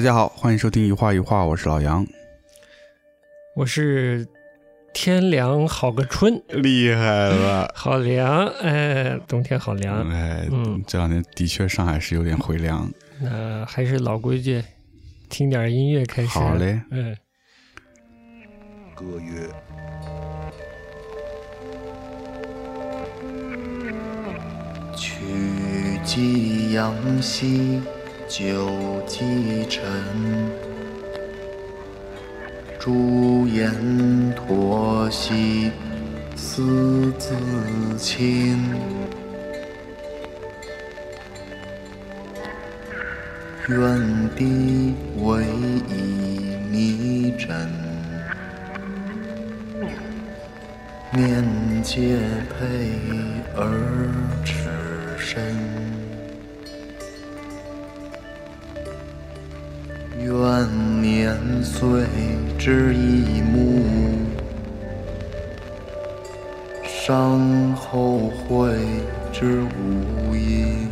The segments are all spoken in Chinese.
大家好，欢迎收听一画一画，我是老杨。我是天凉好个春，厉害了，好凉，哎，冬天好凉，哎，嗯。这两天的确上海是有点回凉。那还是老规矩，听点音乐开始。好嘞，嗯，歌曰：“曲寄阳西，酒寄尘。朱颜托兮，思自亲。愿帝为以弥真。”面皆佩而赤身，岁之一暮，伤后悔之无因。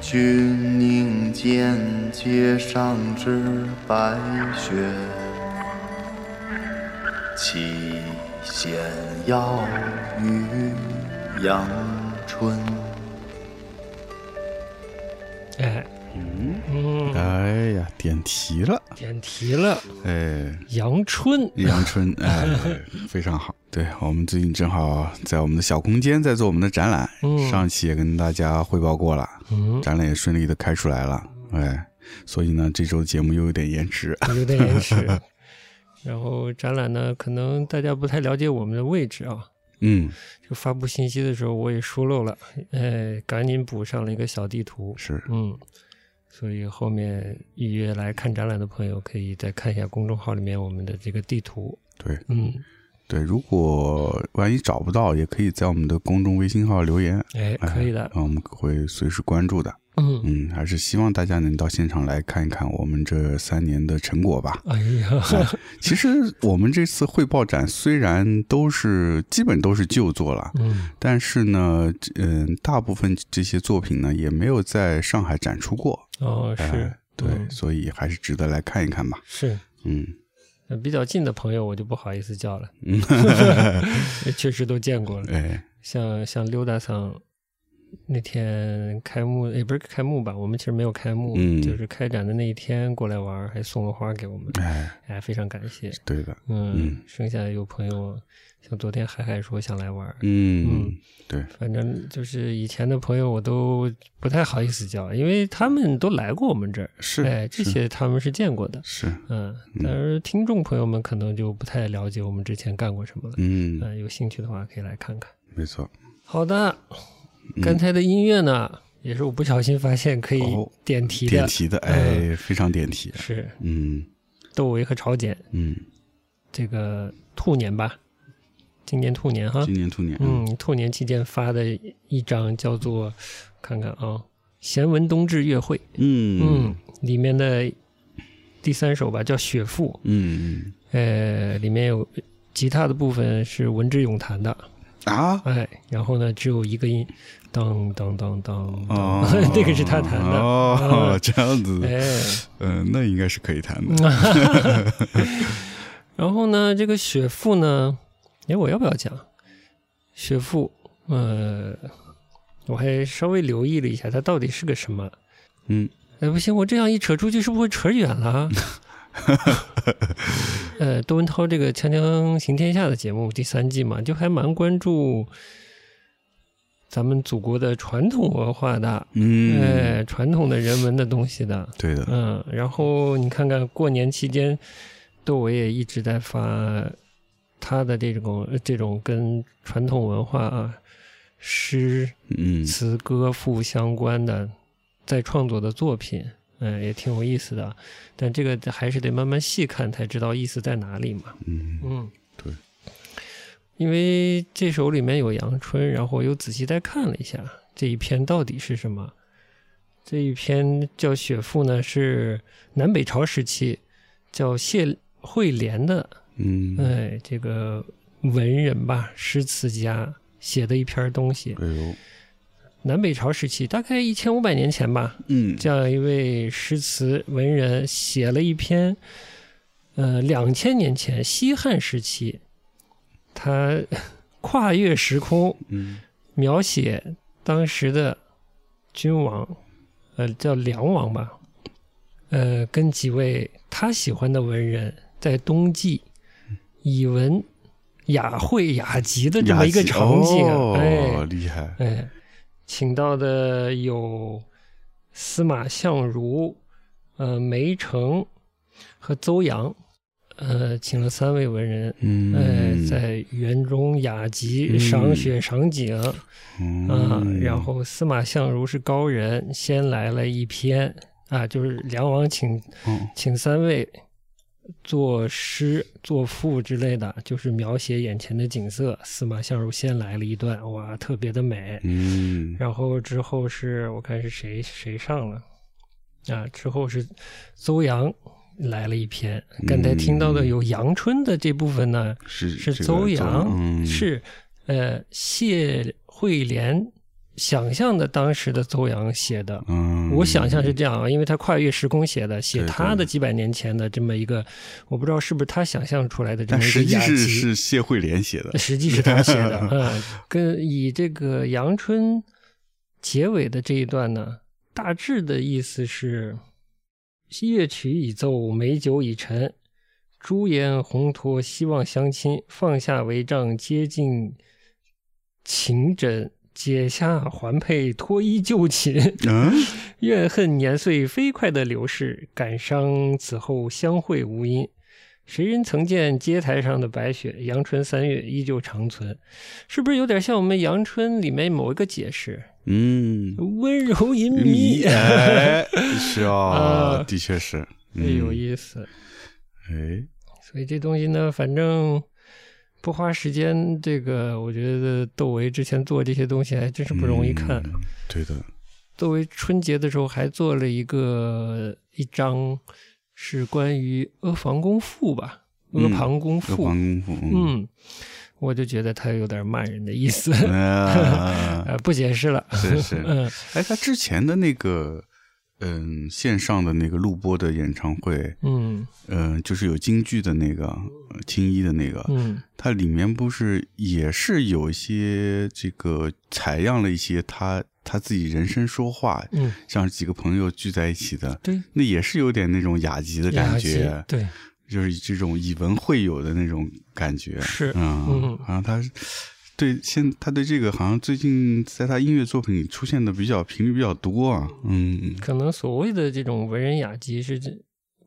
君宁见阶上之白雪。其闲遥于阳哎，嗯，嗯，哎呀，点题了，点题了，哎，阳春，阳春，哎，非常好。对我们最近正好在我们的小空间在做我们的展览，嗯上期也跟大家汇报过了，嗯，展览也顺利的开出来了，哎，所以呢，这周节目又有点延迟。有点延迟。然后展览呢，可能大家不太了解我们的位置啊。嗯，就发布信息的时候，我也疏漏了，哎，赶紧补上了一个小地图。是，嗯，所以后面预约来看展览的朋友，可以再看一下公众号里面我们的这个地图。对嗯，对。如果万一找不到，也可以在我们的公众微信号留言，哎，哎可以的。嗯我们会随时关注的。嗯，嗯，还是希望大家能到现场来看一看我们这三年的成果吧。哎呀，其实我们这次汇报展虽然都是基本都是旧作了，嗯，但是呢，嗯，大部分这些作品呢也没有在上海展出过。哦，是哎，对，嗯所以还是值得来看一看吧。是。嗯呃比较近的朋友，我就不好意思叫了，嗯，确实都见过了。哎，像像溜达桑那天开幕，也不是开幕吧，我们其实没有开幕，嗯就是开展的那一天过来玩，还送了花给我们，哎，哎，非常感谢。对的，嗯，嗯剩下有朋友，像昨天海海说想来玩，嗯嗯，对，反正就是以前的朋友我都不太好意思叫，因为他们都来过我们这儿，是，哎，这些他们是见过的。是，嗯，但是听众朋友们可能就不太了解我们之前干过什么了。嗯，呃，有兴趣的话可以来看看。没错，好的，嗯刚才的音乐呢，也是我不小心发现可以哦点题的，点题的，哎，非常点题，是。嗯。窦唯和朝简嗯，这个兔年吧，今年兔年哈，今年兔年，嗯，兔年期间发的一张叫做看看啊，贤文冬至乐会，嗯。嗯，里面的第三首吧叫《雪赋嗯》，呃，里面有吉他的部分是文之勇弹的，啊，哎，然后呢只有一个音，当当当当哦，，那个是他弹的，哦，嗯这样子，哎，嗯，那应该是可以弹嗯的，然后呢，这个雪赋呢，哎，我要不要讲？雪赋？呃，我还稍微留意了一下，他到底是个什么。嗯。哎，不行，我这样一扯出去，是不是会扯远了？呃，窦文涛这个《锵锵行天下》的节目第三季嘛，就还蛮关注咱们祖国的传统文化的，嗯，哎，传统的人文的东西的。对的，嗯，然后你看看过年期间，窦唯也一直在发他的这种这种跟传统文化啊、诗嗯词歌赋相关的在创作的作品，嗯，也挺有意思的。但这个还是得慢慢细看才知道意思在哪里嘛。嗯嗯，对。因为这首里面有阳春，然后我又仔细再看了一下这一篇到底是什么。这一篇叫《雪赋》呢，是南北朝时期叫谢惠莲的，嗯，哎，这个文人吧，诗词家写的一篇东西。哎呦，南北朝时期，大概一千五百年前吧，嗯。这样一位诗词文人写了一篇，呃，两千年前西汉时期，他 跨越时空，嗯。描写当时的君王，呃，叫梁王吧，呃，跟几位他喜欢的文人在冬季以文雅会雅集的这么一个场景，哦，哎厉害，哎，请到的有司马相如、呃梅城和邹阳，呃，请了三位文人。嗯，呃，在园中雅集嗯赏雪赏景啊、嗯然后司马相如是高人，先来了一篇啊，就是梁王请哦请三位作诗作赋之类的，就是描写眼前的景色。司马相如先来了一段，哇，特别的美。嗯然后之后是我看是谁谁上了啊？之后是邹阳来了一篇。刚才听到的有阳春的这部分呢，是是这个邹阳，嗯是呃谢惠莲想象的当时的邹阳写的。嗯，我想象是这样啊，因为他跨越时空写的，写他的几百年前的这么一个，我不知道是不是他想象出来的这但么一个实际是。是谢惠莲写的，实际是他写的，嗯，跟以这个阳春结尾的这一段呢，大致的意思是：乐曲已奏，美酒已陈，朱颜红脱，希望相亲，放下帷帐，接近情枕，解下环佩，脱衣就寝。嗯，怨恨年岁飞快的流逝，感伤此后相会无因。谁人曾见街台上的白雪？阳春三月依旧长存，是不是有点像我们阳春里面某一个解释？嗯，温柔淫迷迷，哎，是哦啊，的确是，哎有嗯意思。哎，所以这东西呢，反正不花时间，这个我觉得窦唯之前做这些东西还真是不容易看。嗯对的，窦唯春节的时候还做了一个一章，是关于《阿房宫赋》吧，《阿嗯房宫赋》阿房宫赋，嗯，嗯，我就觉得他有点骂人的意思，啊。呃，不解释了。是是，嗯。哎，他之前的那个，嗯，线上的那个录播的演唱会，嗯。嗯，就是有京剧的那个呃青衣的那个，嗯。它里面不是也是有一些这个采样了一些他他自己人声说话，嗯，像几个朋友聚在一起的，对，那也是有点那种雅集的感觉，对，就是这种以文会友的那种感觉，是嗯，嗯。好像他对现他对这个好像最近在他音乐作品里出现的比较频率比较多啊，嗯可能所谓的这种文人雅集是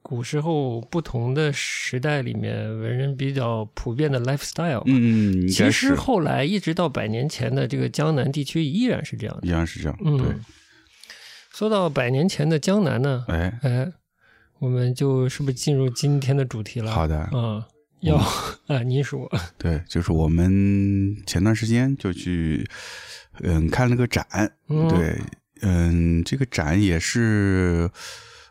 古时候不同的时代里面文人比较普遍的 lifestyle 吧。嗯，其实后来一直到百年前的这个江南地区依然是这样的。依然是这样，对嗯，，说到百年前的江南呢，哎，哎，我们就是不是进入今天的主题了？好的，啊，要 啊，你说，对，就是我们前段时间就去，嗯，看了个展，嗯对，嗯，这个展也是，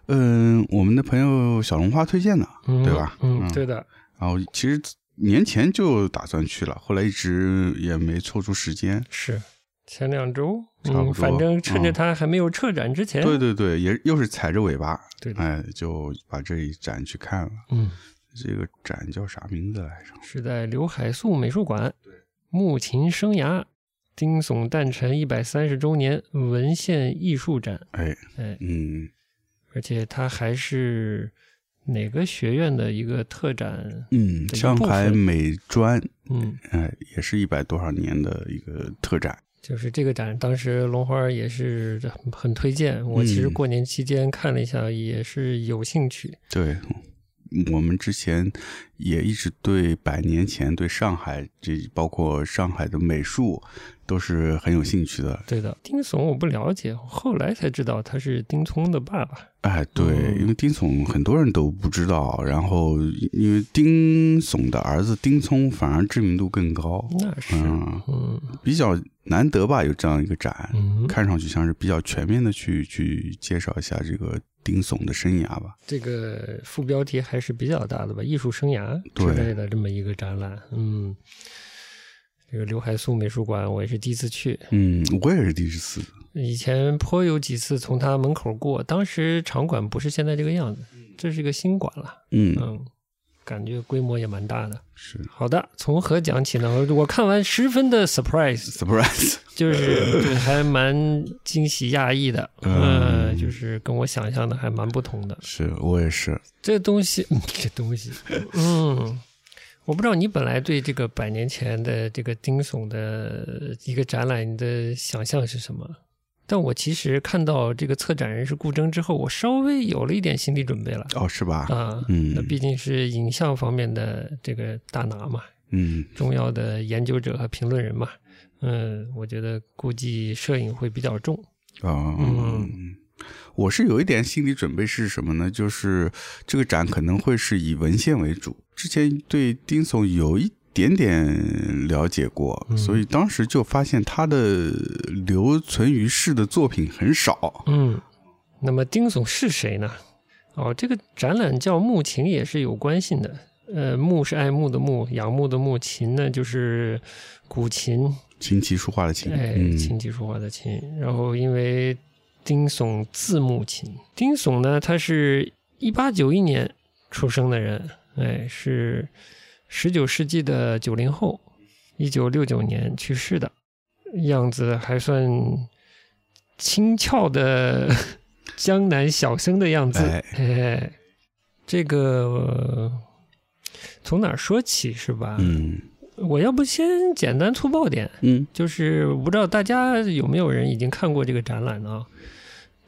嗯，我们的朋友小龙花推荐的，嗯对吧？嗯，对的，然后其实年前就打算去了，后来一直也没抽出时间。是前两周，差不多嗯，反正趁着嗯它还没有撤展之前，对对对，也又是踩着尾巴，对哎，就把这一展去看了。嗯，这个展叫啥名字来着？是在刘海粟美术馆，木琴生涯。丁悚诞辰一百三十周年文献艺术展，哎，哎，嗯而且它还是哪个学院的一个特展？嗯，上海美专，嗯，哎，也是一百多少年的一个特展。就是这个展，当时龙花也是很很推荐。我其实嗯过年期间看了一下，也是有兴趣。对，我们之前也一直对百年前对上海这包括上海的美术都是很有兴趣的。对的，丁悚我不了解，后来才知道他是丁聪的爸爸。哎，对，嗯因为丁悚很多人都不知道，然后因为丁悚的儿子丁聪反而知名度更高，那是，嗯，嗯比较难得吧，有这样一个展，嗯，看上去像是比较全面的去去介绍一下这个丁悚的生涯吧。这个副标题还是比较大的吧，艺术生涯之类的这么一个展览。嗯，这个刘海粟美术馆我也是第一次去。嗯，我也是第一次，以前颇有几次从他门口过，当时场馆不是现在这个样子，这是一个新馆了，嗯，嗯，感觉规模也蛮大的。是好的，从何讲起呢？我看完十分的 surprise，surprise，就是就是还蛮惊喜讶异的，嗯呃，就是跟我想象的还蛮不同的。是我也是，这东西，嗯 这东西，嗯，我不知道你本来对这个百年前的这个丁悚的一个展览，你的想象是什么？但我其实看到这个策展人是顾铮之后，我稍微有了一点心理准备了哦，是吧？啊。嗯那毕竟是影像方面的这个大拿嘛，嗯，重要的研究者和评论人嘛。嗯，我觉得估计摄影会比较重。哦，嗯我是有一点心理准备是什么呢？就是这个展可能会是以文献为主。之前对丁总有一点点了解过，嗯所以当时就发现他的留存于世的作品很少。嗯，那么丁悚是谁呢？哦，这个展览叫木琴也是有关系的。呃，木是爱慕的慕，仰慕的慕，琴呢就是古琴，琴棋书画的琴，哎，嗯琴棋书画的琴。然后因为丁悚字木琴，丁悚呢，他是一八九一年出生的人，哎，是十九世纪的九零后，一九六九年去世的，样子还算轻俏的江南小生的样子。哎哎，这个从哪儿说起是吧？嗯我要不先简单粗暴点，嗯就是我不知道大家有没有人已经看过这个展览呢？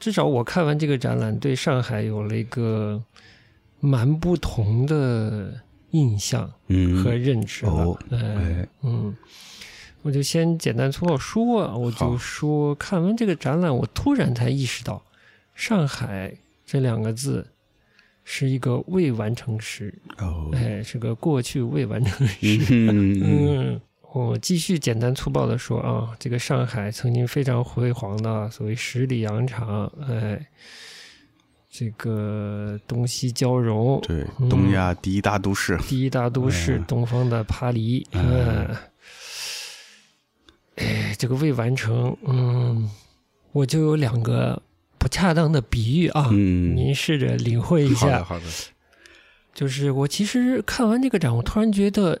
至少我看完这个展览，对上海有了一个蛮不同的印象嗯。和认知了。哦哎哎，嗯，我就先简单粗暴说啊，我就说看完这个展览，我突然才意识到，上海这两个字是一个未完成时，哦，哎，是个过去未完成时。嗯，我继续简单粗暴的说啊，这个上海曾经非常辉煌的所谓十里洋场，哎，这个东西交融，对，嗯东亚第一大都市，第一大都市，嗯。东方的巴黎，嗯。嗯，哎，这个未完成，嗯，我就有两个不恰当的比喻啊，嗯，您试着领会一下。好的好的，就是我其实看完这个展，我突然觉得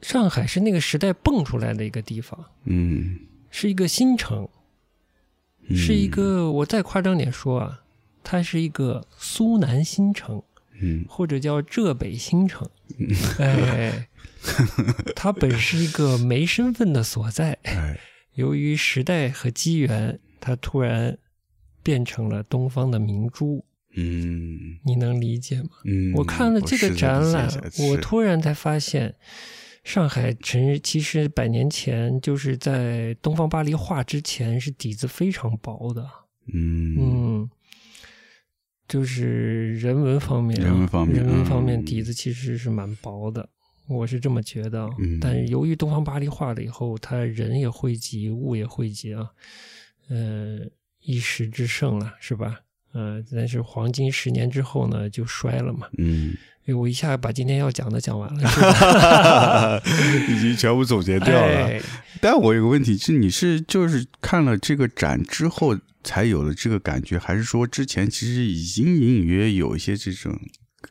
上海是那个时代蹦出来的一个地方，嗯，是一个新城，嗯是一个我再夸张点说啊，它是一个苏南新城，嗯。或者叫浙北新城。嗯。哎，它本是一个没身份的所在，哎。由于时代和机缘，它突然变成了东方的明珠。嗯。你能理解吗？嗯，我看了这个展览我突然才发现，上海城其实百年前就是在东方巴黎画之前是底子非常薄的，嗯。嗯，就是人文方面啊，人文方面人文方面嗯底子其实是蛮薄的，我是这么觉得。嗯但由于东方巴黎化了以后，它人也汇集，物也汇集啊，呃，一时之盛了，是吧？呃，但是黄金十年之后呢，就衰了嘛。嗯，哎，我一下把今天要讲的讲完了，已经全部总结掉了。哎但我有个问题，是你是就是看了这个展之后才有了这个感觉，还是说之前其实已经隐隐约约有一些这种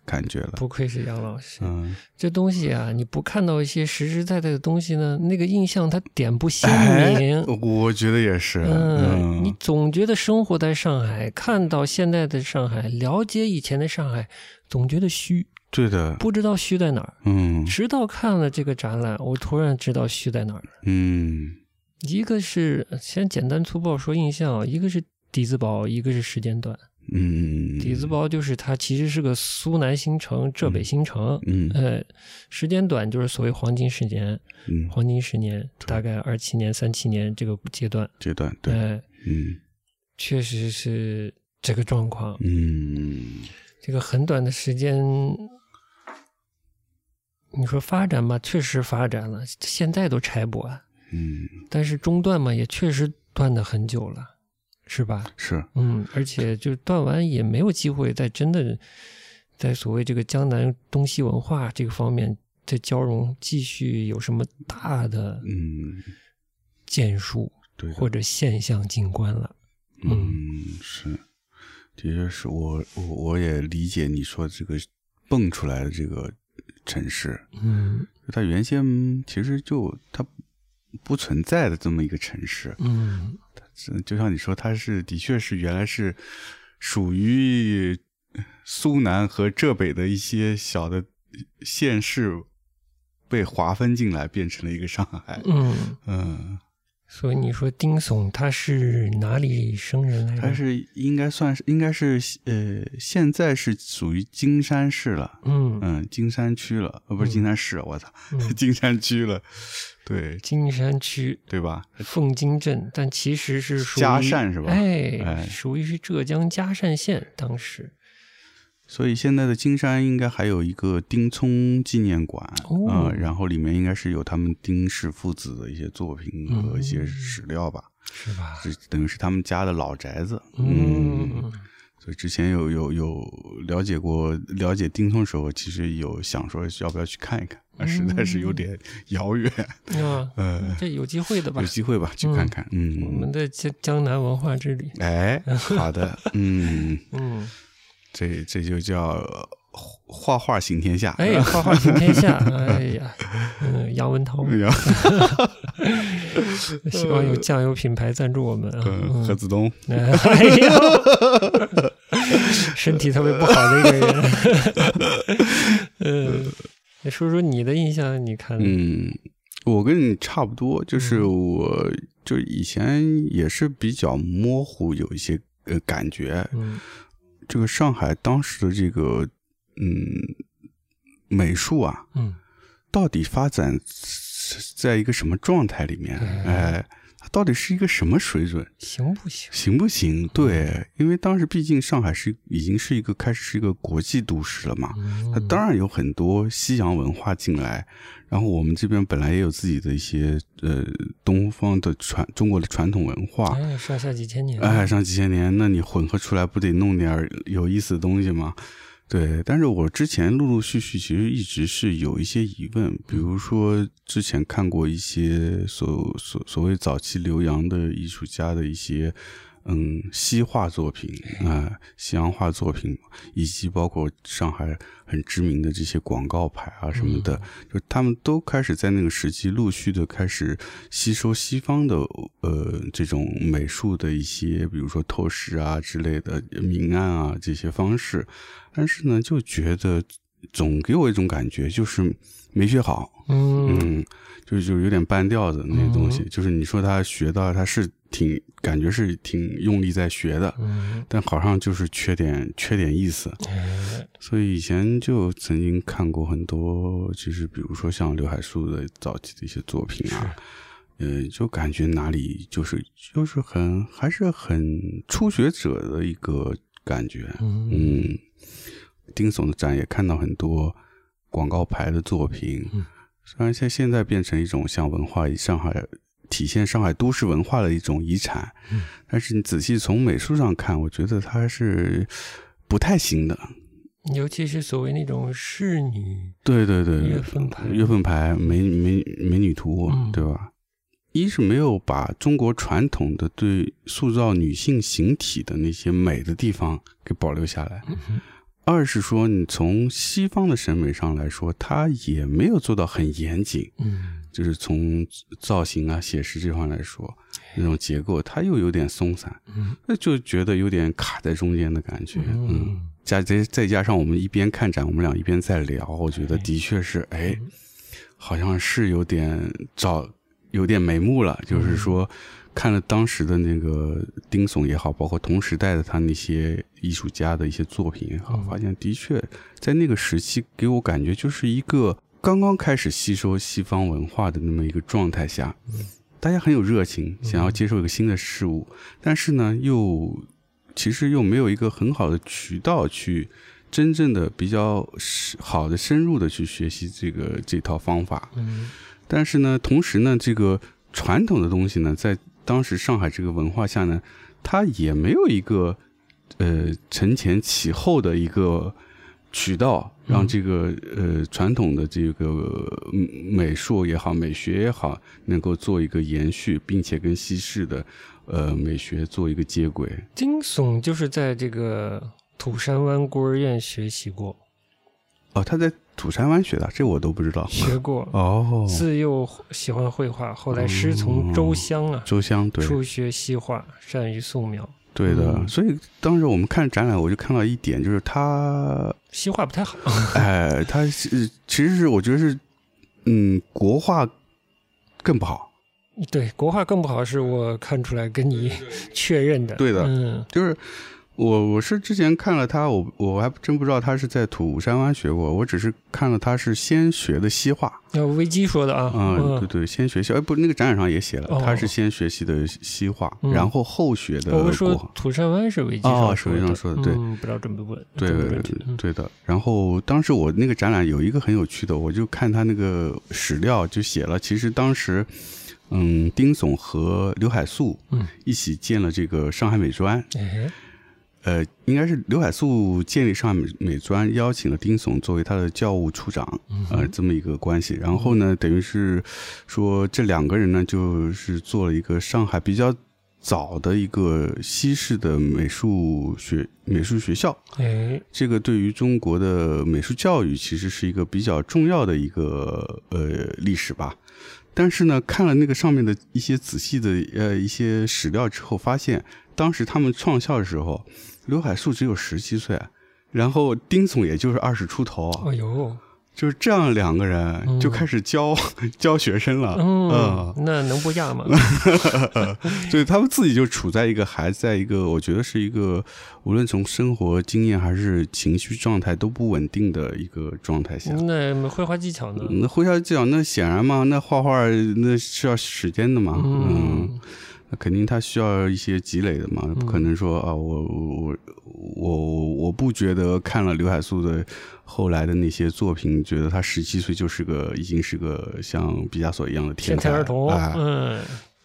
感觉了？不愧是杨老师，嗯，这东西啊，你不看到一些实实在在的东西呢，那个印象它点不鲜哎明。我觉得也是。嗯，你嗯总觉得生活在上海，看到现在的上海，了解以前的上海，总觉得虚，对的。不知道虚在哪儿。嗯。直到看了这个展览，我突然知道虚在哪儿。了。嗯。一个是先简单粗暴说印象，啊一个是底子薄，一个是时间短。嗯，底子薄就是它其实是个苏南新城、浙北新城，嗯。呃，时间短就是所谓黄金十年，嗯，黄金十年大概二七年、三七年这个阶段，阶段对，呃，嗯。确实是这个状况。嗯。这个很短的时间，你说发展嘛，确实发展了，现在都拆不完，嗯，但是中断嘛，也确实断的很久了，是吧？是，嗯，而且就断完也没有机会再真的在所谓这个江南东西文化这个方面的交融，继续有什么大的嗯，建树。对或者现象景观了。嗯，是，的确是我我我也理解你说这个蹦出来的这个城市，嗯。它原先其实就它不存在的这么一个城市，嗯是就像你说，它是的确是原来是属于苏南和浙北的一些小的县市被划分进来，变成了一个上海。嗯，嗯，所以你说丁悚他是哪里生人来着？他是应该算是应该是呃，现在是属于金山市了。嗯嗯，金山区了，呃，不是金山市，我操，嗯金山区了，对金山区对吧？凤金镇，但其实是属于嘉善是吧哎，哎属于是浙江嘉善县，当时所以现在的金山应该还有一个丁聪纪念馆，哦。嗯，然后里面应该是有他们丁氏父子的一些作品和一些嗯史料吧，是吧？这等于是他们家的老宅子，嗯，嗯所以之前有有有了解过了解丁聪的时候，其实有想说要不要去看一看，啊实在是有点遥远，啊，呃，这有机会的吧。有？机会吧，去看看，嗯。我们嗯，的江江南文化之旅，哎，好的，嗯，嗯，这这就叫画画行天下，哎，画画行天下，哎呀，嗯，杨文涛，希望有酱油品牌赞助我们啊，何子东，哎呦，身体特别不好的一个人。嗯，你说说你的印象，你看，嗯，我跟你差不多，就是我就以前也是比较模糊，有一些呃感觉。嗯这个上海当时的这个嗯美术啊，嗯到底发展在一个什么状态里面？哎到底是一个什么水准？行不行？行不行？对，因为当时毕竟上海是已经是一个开始是一个国际都市了嘛，它嗯当然有很多西洋文化进来，然后我们这边本来也有自己的一些呃东方的传中国的传统文化，哎，上下几千年，哎，上几千年，那你混合出来不得弄点有意思的东西吗？对，但是我之前陆陆续续其实一直是有一些疑问，比如说之前看过一些所所所谓早期留洋的艺术家的一些嗯西画作品啊、西洋画作品，以及包括上海很知名的这些广告牌啊什么的，就他们都开始在那个时期陆续的开始吸收西方的呃这种美术的一些，比如说透视啊之类的明暗啊这些方式，但是呢，就觉得总给我一种感觉，就是没学好，嗯嗯，就就有点半吊子那些东西。就是你说他学到，他是挺感觉是挺用力在学的，嗯，但好像就是缺点缺点意思。哎，所以以前就曾经看过很多，就是比如说像刘海粟的早期的一些作品啊，呃，就感觉哪里就是就是很还是很初学者的一个感觉。嗯嗯，丁悚的展也看到很多广告牌的作品，嗯虽然现现在变成一种像文化上海体现上海都市文化的一种遗产，嗯。但是你仔细从美术上看，我觉得它是不太行的。尤其是所谓那种仕女对对对，月份牌。月份牌美美美女图，嗯。对吧？一是没有把中国传统的对塑造女性形体的那些美的地方给保留下来，嗯二是说你从西方的审美上来说，它也没有做到很严谨，嗯就是从造型啊、写实这方面来说，那种结构它又有点松散，嗯那就觉得有点卡在中间的感觉，嗯。嗯加再再加上我们一边看展，我们俩一边在聊，我觉得的确是，哎，好像是有点找有点眉目了。就是说，看了当时的那个丁悚也好，包括同时代的他那些艺术家的一些作品也好，嗯发现的确在那个时期给我感觉就是一个刚刚开始吸收西方文化的那么一个状态下，大家很有热情，想要接受一个新的事物，但是呢，又其实又没有一个很好的渠道去真正的比较好的深入的去学习这个这套方法。嗯但是呢，同时呢，这个传统的东西呢，在当时上海这个文化下呢，它也没有一个呃承前启后的一个渠道让这个呃传统的这个嗯美术也好、美学也好，能够做一个延续，并且跟西式的呃美学做一个接轨。丁悚就是在这个土山湾孤儿院学习过，哦，他在土山湾学的，这我都不知道。学过。哦，自幼喜欢绘画，后来师从周香啊，周香对，初学西画，善于素描。对的，嗯。所以当时我们看展览，我就看到一点，就是他，西画不太好，哎，他是其实是我觉得是，嗯，国画更不好，对国画更不好，是我看出来跟你确认的。对的嗯，就是我我是之前看了他，我我还真不知道他是在土山湾学过，我只是看了他是先学的西画，要危机说的啊，嗯，对对，先学习，哎，不，那个展览上也写了，哦。他是先学习的西画，嗯。然后后学的国我说画。土山湾是维基哦上是维基上说的对嗯，不知道准不准，对准不准确。嗯。对的，然后当时我那个展览有一个很有趣的，我就看他那个史料就写了，其实当时，嗯，丁总和刘海粟嗯，一起建了这个上海美专，哎，呃，应该是刘海粟建立上海美美专，邀请了丁悚作为他的教务处长，呃，这么一个关系。然后呢，等于是说这两个人呢，就是做了一个上海比较早的一个西式的美术学美术学校。哎，这个对于中国的美术教育其实是一个比较重要的一个呃历史吧。但是呢，看了那个上面的一些仔细的呃一些史料之后，发现当时他们创校的时候，刘海粟只有十七岁，然后丁总也就是二十出头，哎呦，就是这样两个人就开始教、教学生了，嗯，那能不亚吗？所以他们自己就处在一个还在一个，我觉得是一个无论从生活经验还是情绪状态都不稳定的一个状态下。那绘画技巧呢？那绘画技巧，那显然嘛，那画画那是要时间的嘛，嗯，那肯定他需要一些积累的嘛，不可能说啊，我我我我不觉得看了刘海粟的后来的那些作品，觉得他十七岁就是个已经是个像毕加索一样的天才才儿童，哎嗯。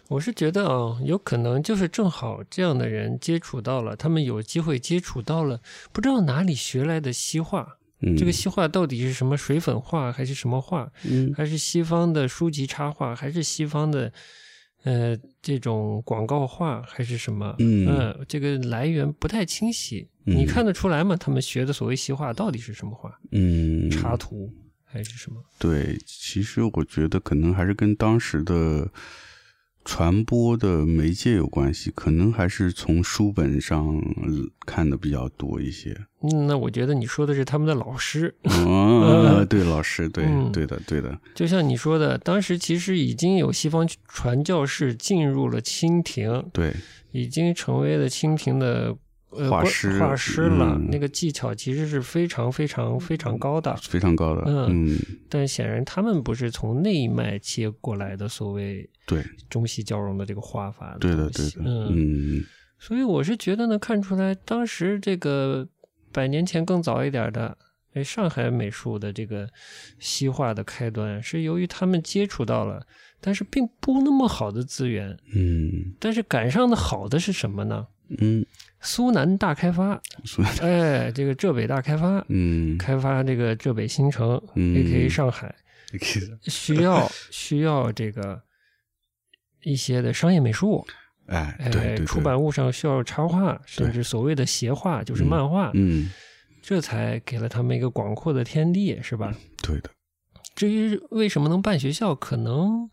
我是觉得啊，有可能就是正好这样的人接触到了，他们有机会接触到了不知道哪里学来的西画。嗯，这个西画到底是什么水粉画，还是什么画？嗯还是西方的书籍插画，还是西方的呃这种广告画，还是什么？嗯呃这个来源不太清晰。嗯你看得出来吗？他们学的所谓西画到底是什么画？嗯，插图还是什么？对，其实我觉得可能还是跟当时的传播的媒介有关系，可能还是从书本上呃看的比较多一些。嗯，那我觉得你说的是他们的老师，哦，对，老师，对，嗯对的，对的，就像你说的，当时其实已经有西方传教士进入了清廷，对，已经成为了清廷的。画师画师了，嗯那个技巧其实是非常非常非常高的。非常高的，嗯嗯，但显然他们不是从那一脉接过来的所谓对，中西交融的这个画法对的，对的，嗯，嗯所以我是觉得呢，看出来当时这个百年前更早一点的，哎，上海美术的这个西画的开端，是由于他们接触到了，但是并不那么好的资源，嗯但是赶上的好的是什么呢？嗯，苏南大开发，说，哎，这个浙北大开发，嗯，开发这个浙北新城、嗯。a k a 上海，需要 需要这个一些的商业美术，哎，哎，对对对，出版物上需要插画，甚至所谓的斜画，就是漫画，嗯，这才给了他们一个广阔的天地，是吧？对的，至于为什么能办学校，可能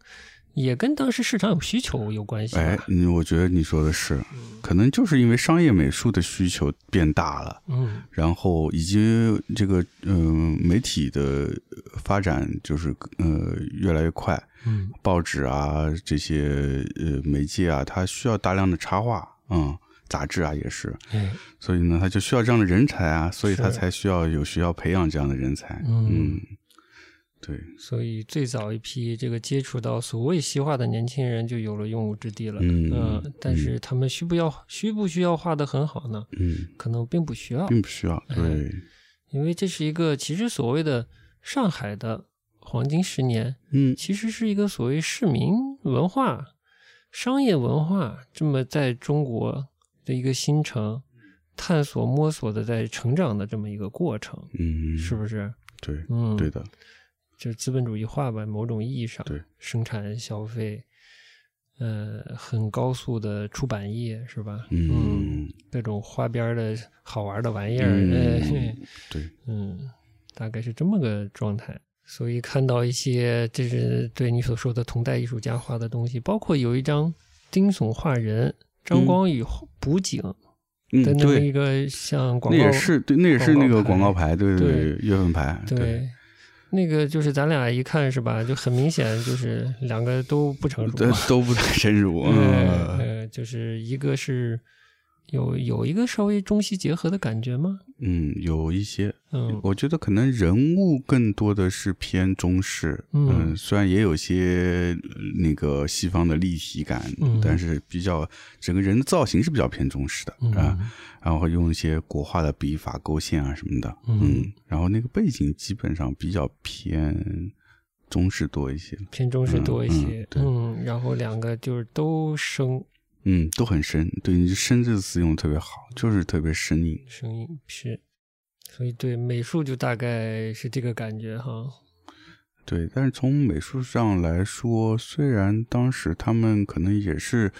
也跟当时市场有需求有关系吧。哎，嗯，我觉得你说的是，可能就是因为商业美术的需求变大了。嗯。然后以及这个嗯、媒体的发展就是呃越来越快，嗯。报纸啊这些呃媒介啊，它需要大量的插画，嗯，杂志啊也是，嗯所以呢，它就需要这样的人才啊，所以它才需要有学校培养这样的人才，嗯。嗯，对，所以最早一批这个接触到所谓西画的年轻人就有了用武之地了。嗯呃但是他们需不要需不需要画的很好呢？嗯，可能并不需要，并不需要，对，因为这是一个其实所谓的上海的黄金十年，嗯。其实是一个所谓市民文化、商业文化这么在中国的一个新城探索、摸索的在成长的这么一个过程，嗯，是不是？对，嗯，对的，就是资本主义化吧，某种意义上，对，生产消费，呃，很高速的出版业是吧？嗯各种花边的好玩的玩意儿，对，嗯，大概是这么个状态。所以看到一些，这是对你所说的同代艺术家画的东西，包括有一张丁悚画人张光宇补景嗯，的那么一，个像广告，那也是对，那也是那个广告牌，对对对，月份牌，对，那个就是咱俩一看是吧，就很明显就是两个都不成熟都不太深入，呃嗯呃，就是一个是有有一个稍微中西结合的感觉吗？嗯，有一些，嗯。我觉得可能人物更多的是偏中式，嗯。嗯，虽然也有些呃那个西方的立体感，嗯。但是比较整个人的造型是比较偏中式的、嗯。啊，然后用一些国画的笔法、勾线啊什么的，嗯。然后那个背景基本上比较偏中式多一些，偏中式多一些嗯，然后两个就是都生嗯，都很深，对你“深”这个词用的特别好，就是特别生硬，生硬是，所以对美术就大概是这个感觉哈。对，但是从美术上来说，虽然当时他们可能也是，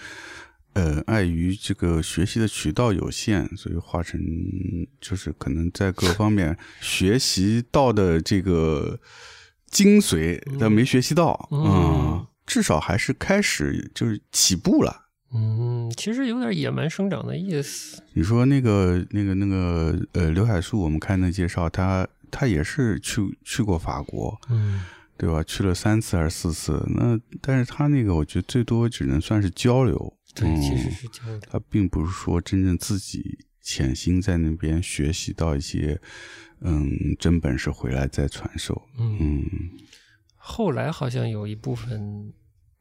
呃，碍于这个学习的渠道有限，所以画成就是可能在各方面 学习到的这个精髓，但没学习到，嗯嗯，至少还是开始就是起步了。嗯，其实有点野蛮生长的意思。你说那个那个那个呃，刘海粟，我们看那介绍，他他也是去去过法国，嗯对吧？去了三次还是四次？那但是他那个，我觉得最多只能算是交流。对，嗯、其实是交流。他并不是说真正自己潜心在那边学习到一些嗯真本事回来再传授。嗯，嗯，后来好像有一部分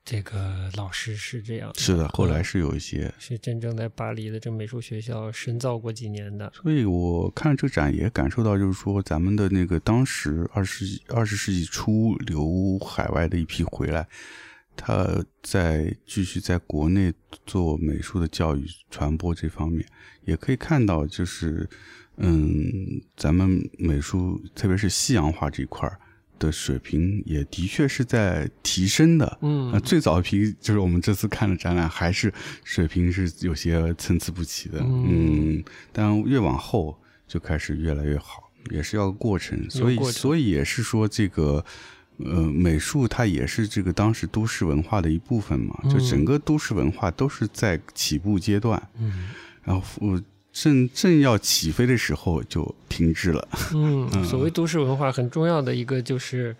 这个老师是这样，是的，后来是有一些。是真正在巴黎的这美术学校深造过几年的。所以我看这个展也感受到，就是说咱们的那个当时二十二十世纪初留海外的一批回来，他在继续在国内做美术的教育传播这方面，也可以看到，就是嗯，咱们美术特别是西洋画这一块儿的水平，也的确是在提升的。嗯呃，最早一批就是我们这次看的展览，还是水平是有些参差不齐的。嗯嗯，但越往后就开始越来越好，也是要过程。所以，所以也是说这个。呃，美术它也是这个当时都市文化的一部分嘛，就嗯整个都市文化都是在起步阶段，嗯然后我正正要起飞的时候就停滞了。嗯，所谓都市文化很重要的一个就是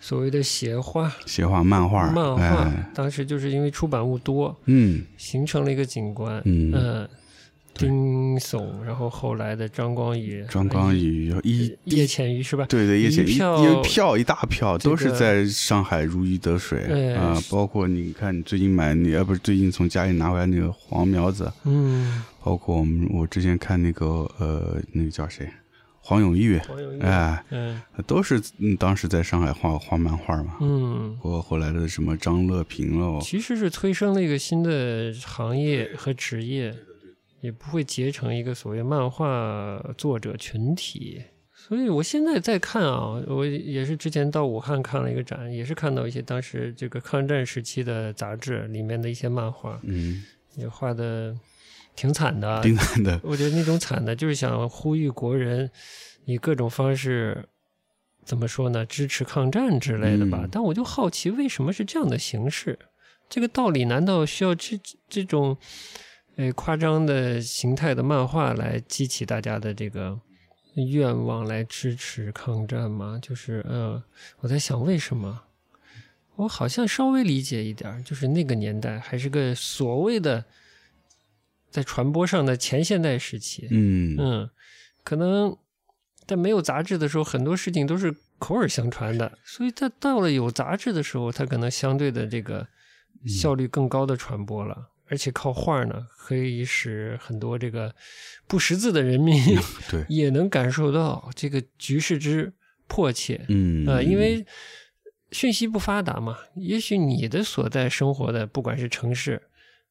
所谓的协画、斜画、漫画、漫画哎，，当时就是因为出版物多，嗯形成了一个景观。嗯丁悚，然后后来的张光宇、张光宇一叶浅予是吧？对对，叶浅一一票一票一大票都是在上海如鱼得水哎啊、是。包括你看你最近买你呃不是最近从家里拿回来那个黄苗子，嗯，包括我们我之前看那个呃那个叫谁黄永玉，黄永玉，哎，嗯。都是嗯当时在上海画画漫画嘛，嗯，包括后来的什么张乐平喽，其实是催生了一个新的行业和职业，也不会结成一个所谓漫画作者群体。所以我现在在看啊，我也是之前到武汉看了一个展，也是看到一些当时这个抗战时期的杂志里面的一些漫画，嗯，也画的挺惨的。挺惨的，我觉得那种惨的，就是想呼吁国人以各种方式，怎么说呢，支持抗战之类的吧。嗯但我就好奇，为什么是这样的形式？这个道理难道需要这这种，呃，夸张的形态的漫画来激起大家的这个愿望来支持抗战吗？就是，呃，我在想为什么？我好像稍微理解一点，就是那个年代还是个所谓的在传播上的前现代时期，嗯嗯，可能在没有杂志的时候，很多事情都是口耳相传的，所以它到了有杂志的时候，它可能相对的这个效率更高的传播了，而且靠画呢，可以使很多这个不识字的人民 对，也能感受到这个局势之迫切，嗯。呃，因为讯息不发达嘛，也许你的所在生活的，不管是城市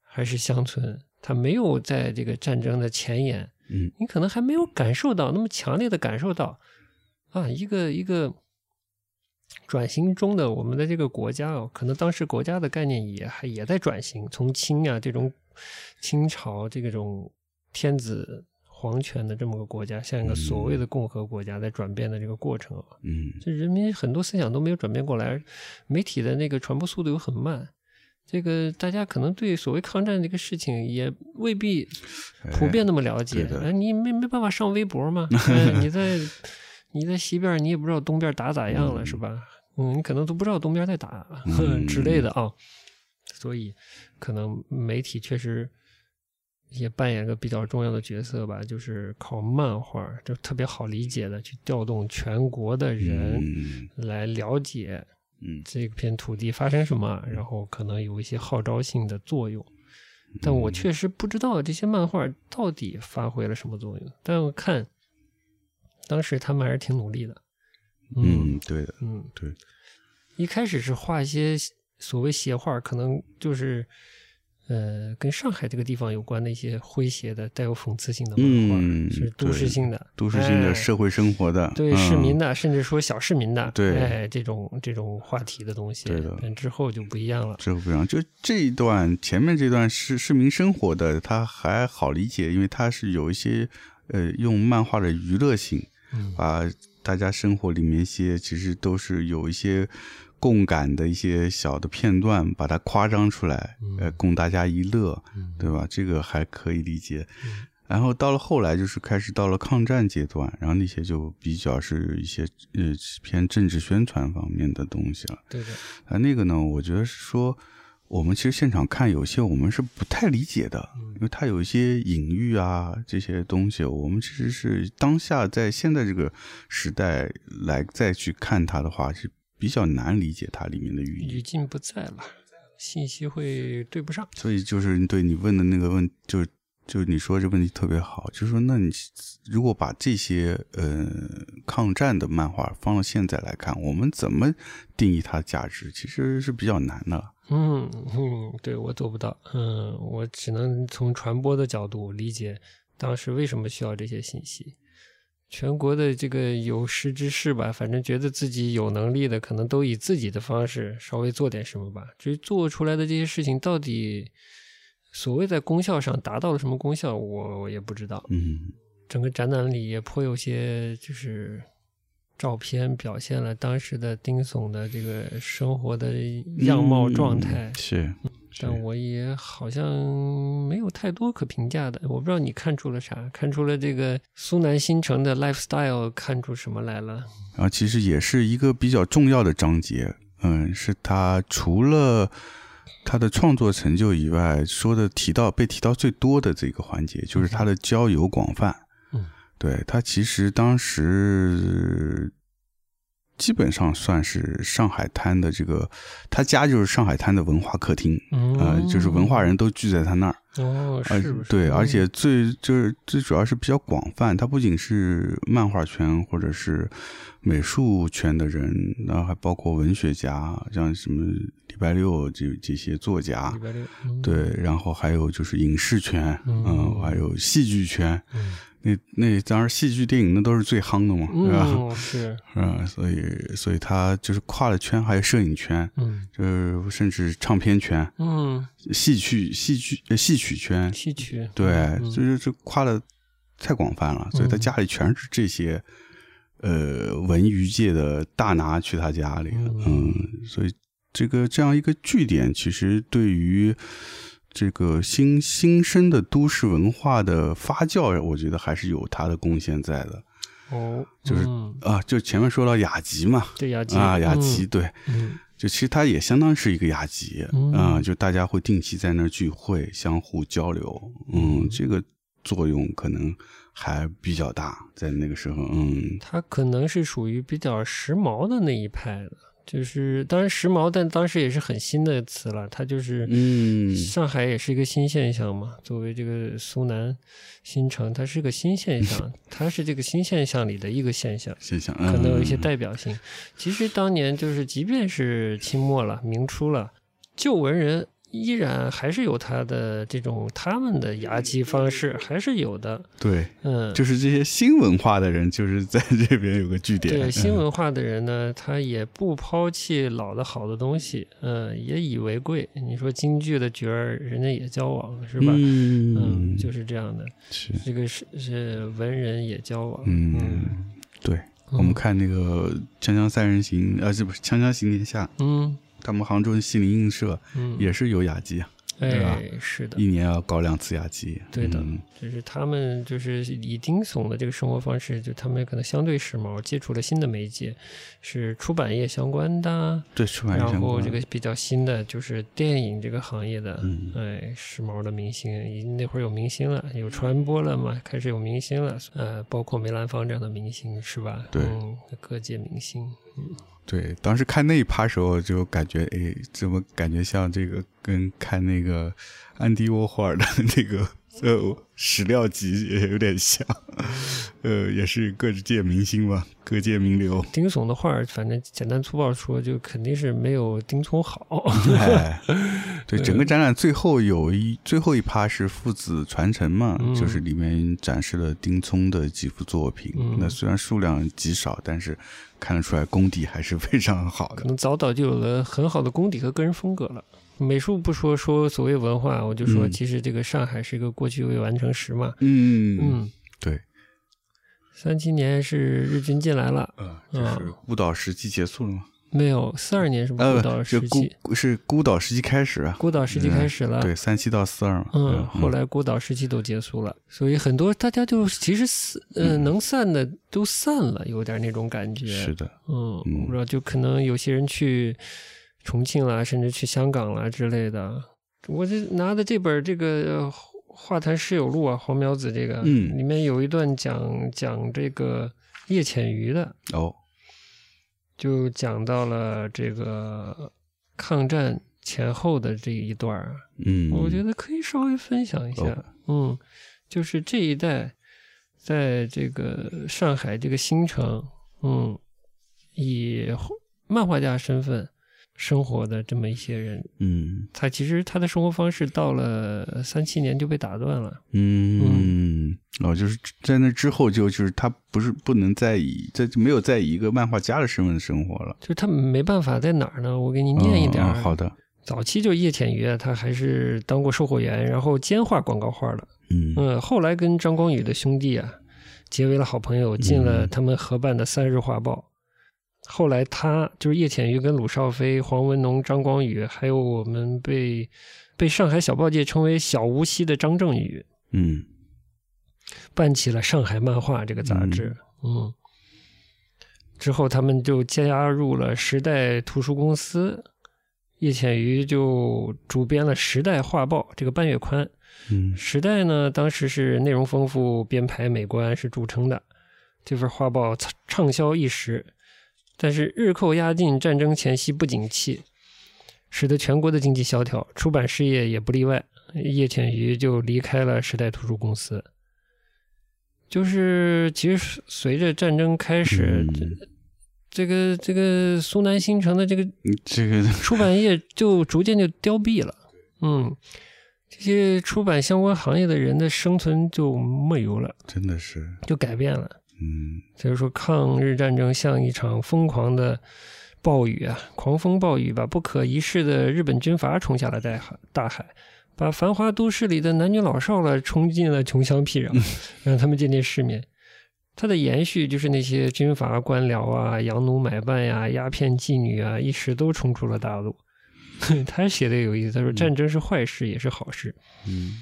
还是乡村，它没有在这个战争的前沿，嗯。你可能还没有感受到那么强烈的感受到啊，一个一个转型中的我们的这个国家哦，可能当时国家的概念也还也在转型，从清啊这种清朝这种天子皇权的这么个国家，像一个所谓的共和国家在转变的这个过程啊，嗯这人民很多思想都没有转变过来，媒体的那个传播速度又很慢。这个大家可能对所谓抗战这个事情也未必普遍那么了解你没没办法上微博嘛？哎你在你在西边，你也不知道东边打咋样了，是吧？嗯，你可能都不知道东边在打、嗯 之类的啊。所以，可能媒体确实也扮演个比较重要的角色吧，就是靠漫画，就特别好理解的去调动全国的人嗯来了解嗯这片土地发生什么，然后可能有一些号召性的作用。但嗯我确实不知道这些漫画到底发挥了什么作用。但我看当时他们还是挺努力的。嗯，对的，嗯，对，一开始是画一些所谓邪画，可能就是呃跟上海这个地方有关的一些诙谐的、带有讽刺性的漫画，嗯是都市性的、都市性哎的社会生活的，对嗯市民的，甚至说小市民的，对哎，这种这种话题的东西，对的但之后就不一样了。之后不一样，就这一段前面这段是市民生活的，它还好理解，因为它是有一些呃用漫画的娱乐性，嗯把大家生活里面一些其实都是有一些共感的一些小的片段，把它夸张出来，呃，供大家一乐，嗯对吧？这个还可以理解。嗯然后到了后来，就是开始到了抗战阶段，然后那些就比较是一些呃偏政治宣传方面的东西了。对的，啊，那个呢，我觉得是说，我们其实现场看有些我们是不太理解的，因为它有一些隐喻啊这些东西，我们其实是当下在现在这个时代来再去看它的话，是比较难理解它里面的寓意。语境不在了，信息会对不上。所以就是对你问的那个问，就就你说这问题特别好，就是说，那你如果把这些呃抗战的漫画放到现在来看，我们怎么定义它的价值，其实是比较难的了。嗯嗯，对我做不到。嗯，我只能从传播的角度理解当时为什么需要这些信息。全国的这个有识之士吧，反正觉得自己有能力的，可能都以自己的方式稍微做点什么吧。至于做出来的这些事情到底所谓在功效上达到了什么功效，我我也不知道。嗯整个展览里也颇有些就是照片表现了当时的丁悚的这个生活的样貌状态，嗯是，但我也好像没有太多可评价的。我不知道你看出了啥？看出了这个苏南新城的 lifestyle 看出什么来了？然后其实也是一个比较重要的章节，嗯，是他除了他的创作成就以外，说的提到被提到最多的这个环节，就是他的交友广泛。嗯，对他其实当时基本上算是上海滩的这个，他家就是上海滩的文化客厅，嗯，呃，就是文化人都聚在他那儿。哦，而是不是？对，嗯而且最就是最主要是比较广泛，它不仅是漫画圈或者是美术圈的人，然后还包括文学家，像什么礼拜六这这些作家礼，拜六，嗯，对，然后还有就是影视圈，嗯嗯，还有戏剧圈，嗯那那当然戏剧电影那都是最夯的嘛，对吧？嗯，是，嗯？所以所以他就是跨了圈，还有摄影圈，嗯。就是甚至唱片圈、嗯，戏曲戏剧呃戏曲圈，戏曲，对，嗯。就是这跨的太广泛了，所以他嗯。家里全是这些，呃，文娱界的大拿去他家里，嗯。嗯，所以这个这样一个据点，其实对于这个新新生的都市文化的发酵，我觉得还是有它的贡献在的。哦，就是嗯。啊。就前面说到雅集嘛，对雅集。啊，雅集，对，嗯。就其实它也相当是一个雅集嗯。啊，就大家会定期在那儿聚会，相互交流，嗯，这个作用可能还比较大，在那个时候，嗯。它可能是属于比较时髦的那一派的，就是当然时髦，但当时也是很新的词了。它就是，嗯上海也是一个新现象嘛。作为这个苏南新城，它是个新现象，它是这个新现象里的一个现象。现象可能有一些嗯代表性。其实当年就是，即便是清末了、明初了，旧文人依然还是有他的这种他们的牙机方式，还是有的。对，嗯，就是这些新文化的人，就是在这边有个据点。对新嗯文化的人呢，他也不抛弃老的好的东西，嗯，也以为贵。你说京剧的角儿，人家也交往，是吧？嗯嗯，就是这样的。是，这个是是文人也交往。嗯，对。嗯我们看那个《锵锵三人行》，呃，这不是《锵锵行天下》，嗯他们杭州西泠印社嗯，也是有雅集啊，对是的。一，年要搞两次雅集。对的嗯。就是他们就是以丁悚的这个生活方式，就他们可能相对时髦，接触了新的媒介，是出版业相关的，对，出版业然后这个比较新的就是电影这个行业的，嗯。哎，时髦的明星，那会儿有明星了，有传播了嘛，开始有明星了，呃，包括梅兰芳这样的明星是吧？对。嗯，各界明星，对，当时看那一趴时候就感觉，哎，怎么感觉像这个跟看那个安迪沃霍尔的那个呃史料集也有点像，呃，也是各界明星吧，各界名流。丁悚的画儿，反正简单粗暴说，就肯定是没有丁聪好。哎，对，整个展览最后有一最后一趴是父子传承嘛，嗯就是里面展示了丁聪的几幅作品。嗯那虽然数量极少，但是看得出来功底还是非常好的。可能早早就有了很好的功底和个人风格了。美术不说，说所谓文化，我就说，嗯。其实这个上海是一个过去未完成时嘛。嗯嗯，对，三七年是日军进来了，呃，就是孤岛时期结束了吗？没有四二年是孤呃，岛时期，孤是孤岛时期开始啊，孤岛时期开始了。对，三七到四二嘛。嗯，后来孤岛时期都结束了，所以很多大家就其实散，呃，能散的都散了，有点那种感觉。是的，嗯，嗯。我不知道，就可能有些人去重庆啦，甚至去香港啦之类的。我这拿的这本这个呃《画坛诗友录》啊，黄苗子这个，嗯。里面有一段讲讲这个叶浅予的，哦，就讲到了这个抗战前后的这一段儿，嗯，我觉得可以稍微分享一下。哦。嗯，就是这一代在这个上海这个新城，嗯，以漫画家身份生活的这么一些人，嗯他其实他的生活方式到了三七年就被打断了。嗯，哦，就是在那之后就就是他不是不能再以在没有再以一个漫画家的身份生活了。就是他没办法在哪儿呢？我给你念一点好的，早期就叶浅予，他还是当过售货员，然后兼画广告画的。嗯嗯，后来跟张光宇的兄弟啊结为了好朋友，进了他们合办的《三日画报》。后来他就是叶浅予跟鲁少飞、黄文农、张光宇，还有我们被被上海小报界称为“小无锡”的张正宇，嗯办起了《上海漫画》这个杂志。嗯，之后他们就加入了时代图书公司，叶浅予就主编了《时代画报》这个半月刊。嗯时代呢，当时是内容丰富、编排美观是著称的，这份画报畅畅销一时。但是日寇压境，战争前夕不景气，使得全国的经济萧条，出版事业也不例外。叶浅予就离开了时代图书公司。就是其实随着战争开始，嗯这个这个苏南新城的这个这个 出版业就逐渐就凋敝了。嗯，这些出版相关行业的人的生存就没有了，真的是，就改变了。嗯所以说，抗日战争像一场疯狂的暴雨啊，狂风暴雨，把不可一世的日本军阀冲下了大海，大海，把繁华都市里的男女老少了冲进了穷乡僻壤，让他们见见世面。它的延续就是那些军阀官僚啊、洋奴买办呀、鸦片妓女啊，一时都冲出了大陆。他写的有意思，他说战争是坏事，也是好事。嗯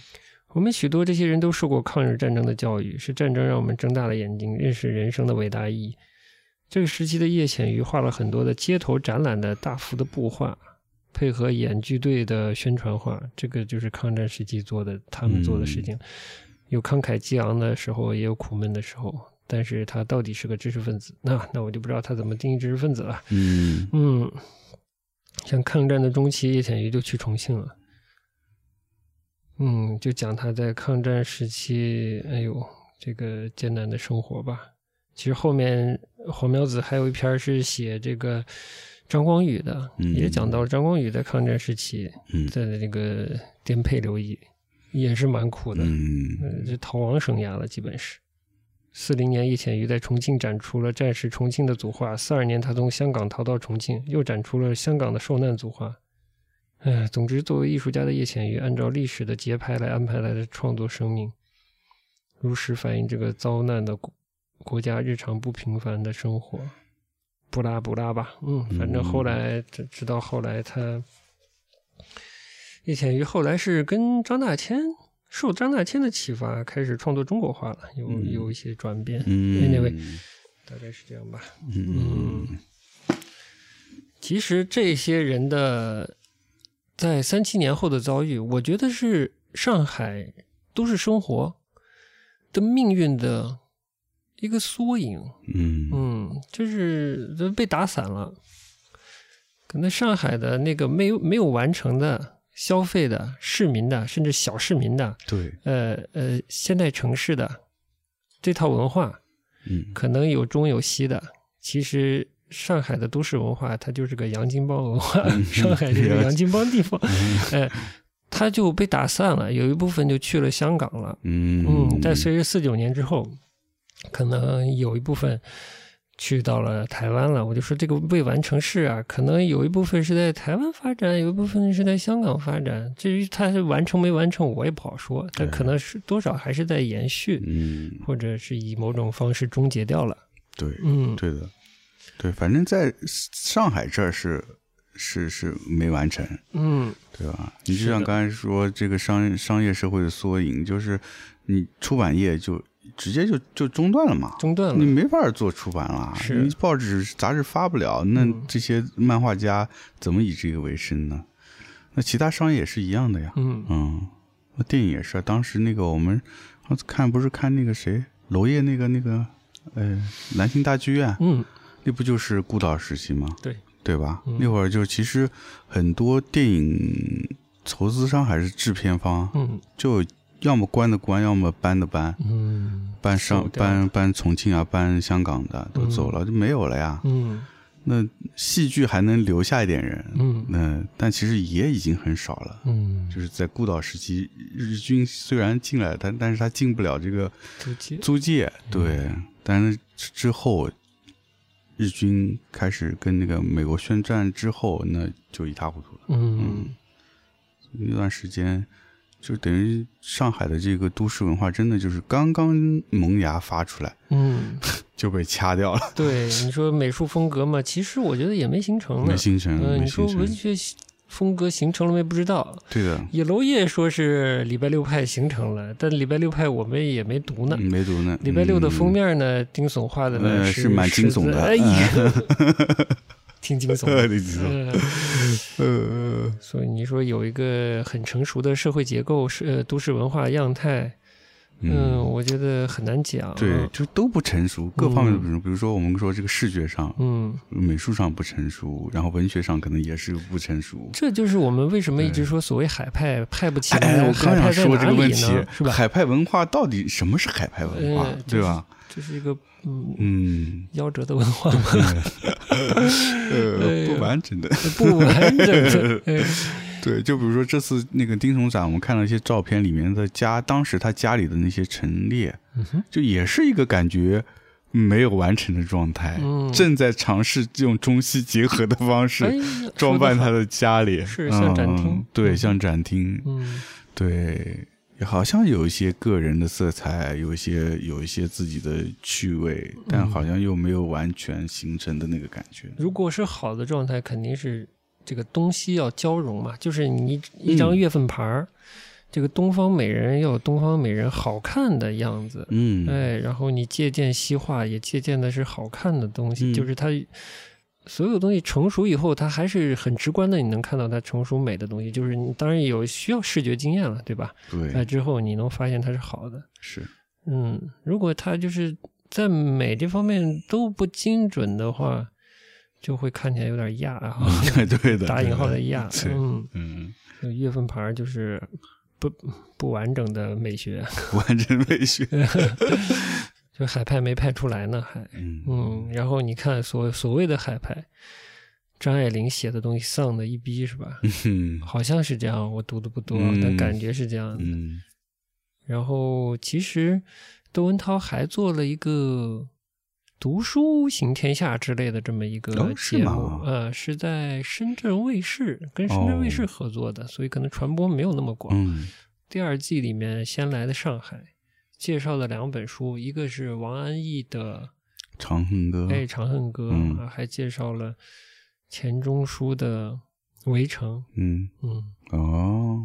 我们许多这些人都受过抗日战争的教育，是战争让我们睁大了眼睛，认识人生的伟大意义。这个时期的叶浅予画了很多的街头展览的大幅的布画，配合演剧队的宣传画，这个就是抗战时期做的，他们做的事情。有慷慨激昂的时候，也有苦闷的时候。但是他到底是个知识分子，那那我就不知道他怎么定义知识分子了。嗯嗯，像抗战的中期，叶浅予就去重庆了。嗯，就讲他在抗战时期，哎呦，这个艰难的生活吧。其实后面黄苗子还有一篇是写这个张光宇的，嗯也讲到张光宇在抗战时期嗯在那个颠沛流离，也是蛮苦的，嗯呃，这逃亡生涯了，基本是。四零年，叶浅予在重庆展出了战时重庆的组画。四二年，他从香港逃到重庆，又展出了香港的受难组画。哎，总之，作为艺术家的叶浅予，按照历史的节拍来安排来的创作生命，如实反映这个遭难的国国家日常不平凡的生活。不拉不拉吧，嗯，反正后来直直到后来他，叶浅予后来是跟张大千受张大千的启发，开始创作中国画了，有嗯有一些转变。嗯 Anyway 大概是这样吧。嗯其实这些人的在三七年后的遭遇，我觉得是上海都市生活的命运的一个缩影。嗯嗯，就是都被打散了。可能上海的那个没有没有完成的消费的市民的，甚至小市民的，对呃呃，现代城市的这套文化，嗯可能有中有西的。其实上海的都市文化，它就是个洋泾浜文化，嗯 上海就是个洋泾浜地方，哎、它就被打散了，有一部分就去了香港了。嗯嗯，在随着四九年之后，可能有一部分去到了台湾了。我就说这个未完成事啊，可能有一部分是在台湾发展，有一部分是在香港发展。至于它是完成没完成，我也不好说，但可能是多少还是在延续，嗯或者是以某种方式终结掉了。对嗯，对的对，反正在上海这儿是是是没完成，嗯，对吧？你就像刚才说这个商商业社会的缩影，就是你出版业就直接就就中断了嘛，中断了。你没法做出版了，是你报纸杂志发不了，那嗯这些漫画家怎么以这个为生呢？那其他商业也是一样的呀，嗯嗯，那电影也是啊，当时那个我们看不是看那个谁娄烨那个那个呃兰亭大剧院，嗯，那不就是孤岛时期吗？对对吧？嗯那会儿就其实很多电影投资商还是制片方，嗯就要么关的关，要么搬的搬，嗯搬上搬搬重庆啊，搬香港的都走了，就没有了呀。嗯那戏剧还能留下一点人，嗯那但其实也已经很少了。嗯，就是在孤岛时期，日军虽然进来，但但是他进不了这个租界。租界，对。但是之之后，日军开始跟那个美国宣战之后，那就一塌糊涂了。嗯那段时间，就等于上海的这个都市文化，真的就是刚刚萌芽发出来嗯，就被掐掉了，对，你说美术风格嘛，其实我觉得也没形成呢。没形成，嗯，没你说。文学风格形成了没？不知道。对的，野楼叶说是礼拜六派形成了，但礼拜六派我们也没读呢。嗯没读呢。礼拜六的封嗯面呢，丁悚画的呢呃是是蛮惊悚的哎呀，挺惊悚的。挺惊悚 嗯，呃，所以你说有一个很成熟的社会结构，是呃都市文化样态，嗯，我觉得很难讲。对，就都不成熟，各方面都不成熟。比如说，我们说这个视觉上、嗯，美术上不成熟，然后文学上可能也是不成熟。这就是我们为什么一直说所谓海派派不起哎，来，我刚想说这个问题呢？，是吧？海派文化到底什么是海派文化，嗯对吧？这是一个嗯嗯，夭折的文化，呃，不完整的。不完整的。嗯对，就比如说这次那个丁总展，我们看了一些照片里面的家，当时他家里的那些陈列，就也是一个感觉没有完成的状态，嗯正在尝试用中西结合的方式。装扮他的家里，是像展厅嗯对，嗯像展厅，嗯对，好像有一些个人的色彩，有一些有一些自己的趣味，但嗯好像又没有完全形成的那个感觉。如果是好的状态，肯定是这个东西要交融嘛，就是你一张嗯月份牌儿，这个东方美人要有东方美人好看的样子，嗯，哎，然后你借鉴西化，也借鉴的是好看的东西，嗯就是它所有东西成熟以后，它还是很直观的，你能看到它成熟美的东西。就是你当然有需要视觉经验了，对吧？对，哎，之后你能发现它是好的。是，嗯，如果它就是在美这方面都不精准的话，就会看起来有点亚啊，对对的，打引号的亚。嗯，嗯，就月份牌儿就是不不完整的美学，完整美学，就海派没派出来呢，还。嗯嗯，然后你看所所谓的海派，张爱玲写的东西丧的一逼，是吧？嗯好像是这样，我读的不多，嗯但感觉是这样的。嗯然后其实窦文涛还做了一个读书行天下之类的这么一个节目，吗呃，是在深圳卫视跟深圳卫视哦。合作的，所以可能传播没有那么广。嗯。第二季里面先来的上海，介绍了两本书，一个是王安忆的长恨歌《哎长恨歌》嗯。啊还介绍了钱钟书的《围城》。嗯。嗯，哦。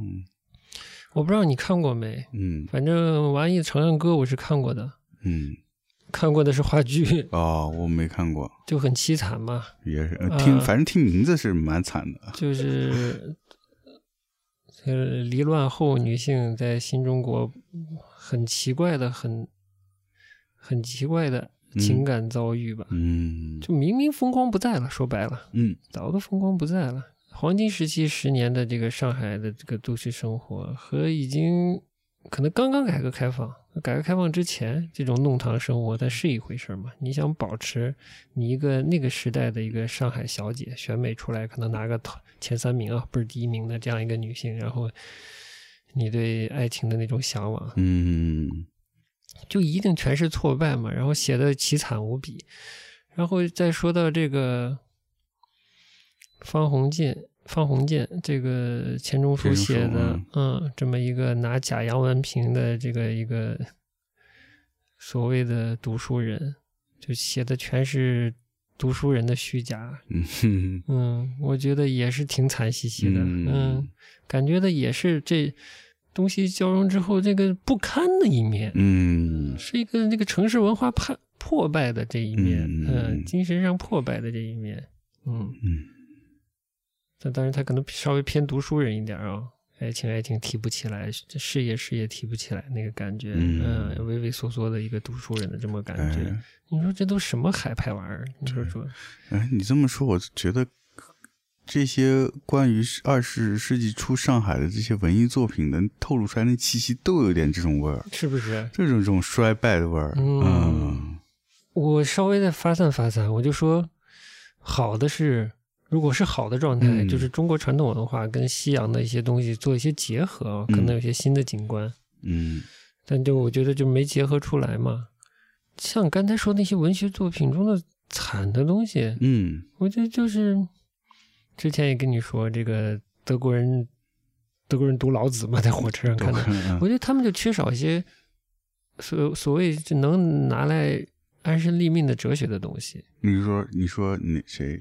我不知道你看过没，嗯。反正王安忆的《长恨歌》我是看过的，嗯看过的是话剧，哦，我没看过，就很凄惨嘛，也是呃听，呃反正听名字是蛮惨的。就是呃离乱后女性在新中国很奇怪的、很很奇怪的情感遭遇吧。嗯。就明明风光不在了，说白了，嗯。早都风光不在了。黄金时期十年的这个上海的这个都市生活和已经可能刚刚改革开放，改革开放之前这种弄堂生活，它是一回事嘛？你想保持你一个那个时代的一个上海小姐选美出来，可能拿个前三名啊，不是第一名的这样一个女性，然后你对爱情的那种向往，嗯就一定全是挫败嘛，然后写的凄惨无比，然后再说到这个方鸿渐，方鸿渐这个钱钟书写的嗯，嗯，这么一个拿假洋文凭的这个一个所谓的读书人，就写的全是读书人的虚假，嗯。我觉得也是挺惨兮兮的，嗯。嗯，感觉的也是这东西交融之后这个不堪的一面，嗯。是一个那个城市文化破破败的这一面，嗯嗯，精神上破败的这一面，嗯，嗯但当然他可能稍微偏读书人一点啊，爱情爱情提不起来，事业事业提不起来那个感觉，嗯。嗯，畏畏缩缩的一个读书人的这么感觉，哎。你说这都什么海派玩意儿？你说说，哎，你这么说，我觉得这些关于二十世纪初上海的这些文艺作品能透露出来的气息，都有点这种味儿，是不是？这种这种衰败的味儿。嗯。嗯。我稍微再发散发散，我就说，好的是，如果是好的状态，嗯就是中国传统文化跟西洋的一些东西做一些结合，可能有些新的景观，嗯。但就我觉得就没结合出来嘛。像刚才说那些文学作品中的惨的东西，嗯。我觉得就是之前也跟你说，这个德国人德国人读老子嘛，在火车上看到，嗯。我觉得他们就缺少一些所所谓就能拿来安身立命的哲学的东西。你说你说那谁？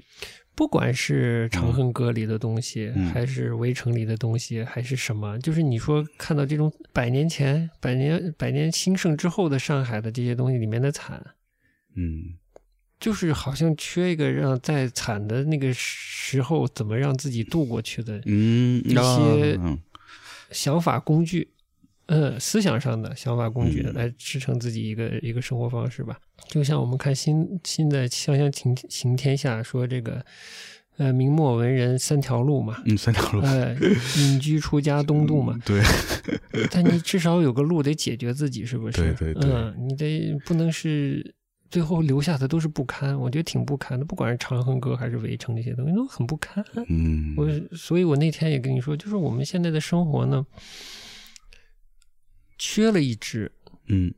不管是《长恨歌》里的东西，嗯还是《围城》里的东西，还是什么，就是你说看到这种百年前、百年、百年兴盛之后的上海的这些东西里面的惨，嗯就是好像缺一个让在惨的那个时候怎么让自己度过去的嗯一些嗯想法工具，呃，思想上的想法工具嗯来支撑自己一个一个生活方式吧。就像我们看新新的《香香行行天下》说这个，呃，明末文人三条路嘛，嗯，三条路。呃，隐居出家 东渡嘛，对，但你至少有个路得解决自己，是不是？对对对嗯，你得不能是最后留下的都是不堪，我觉得挺不堪的，不管是《长恨歌》还是《围城》这些东西都很不堪。嗯，我所以，我那天也跟你说，就是我们现在的生活呢，缺了一支，嗯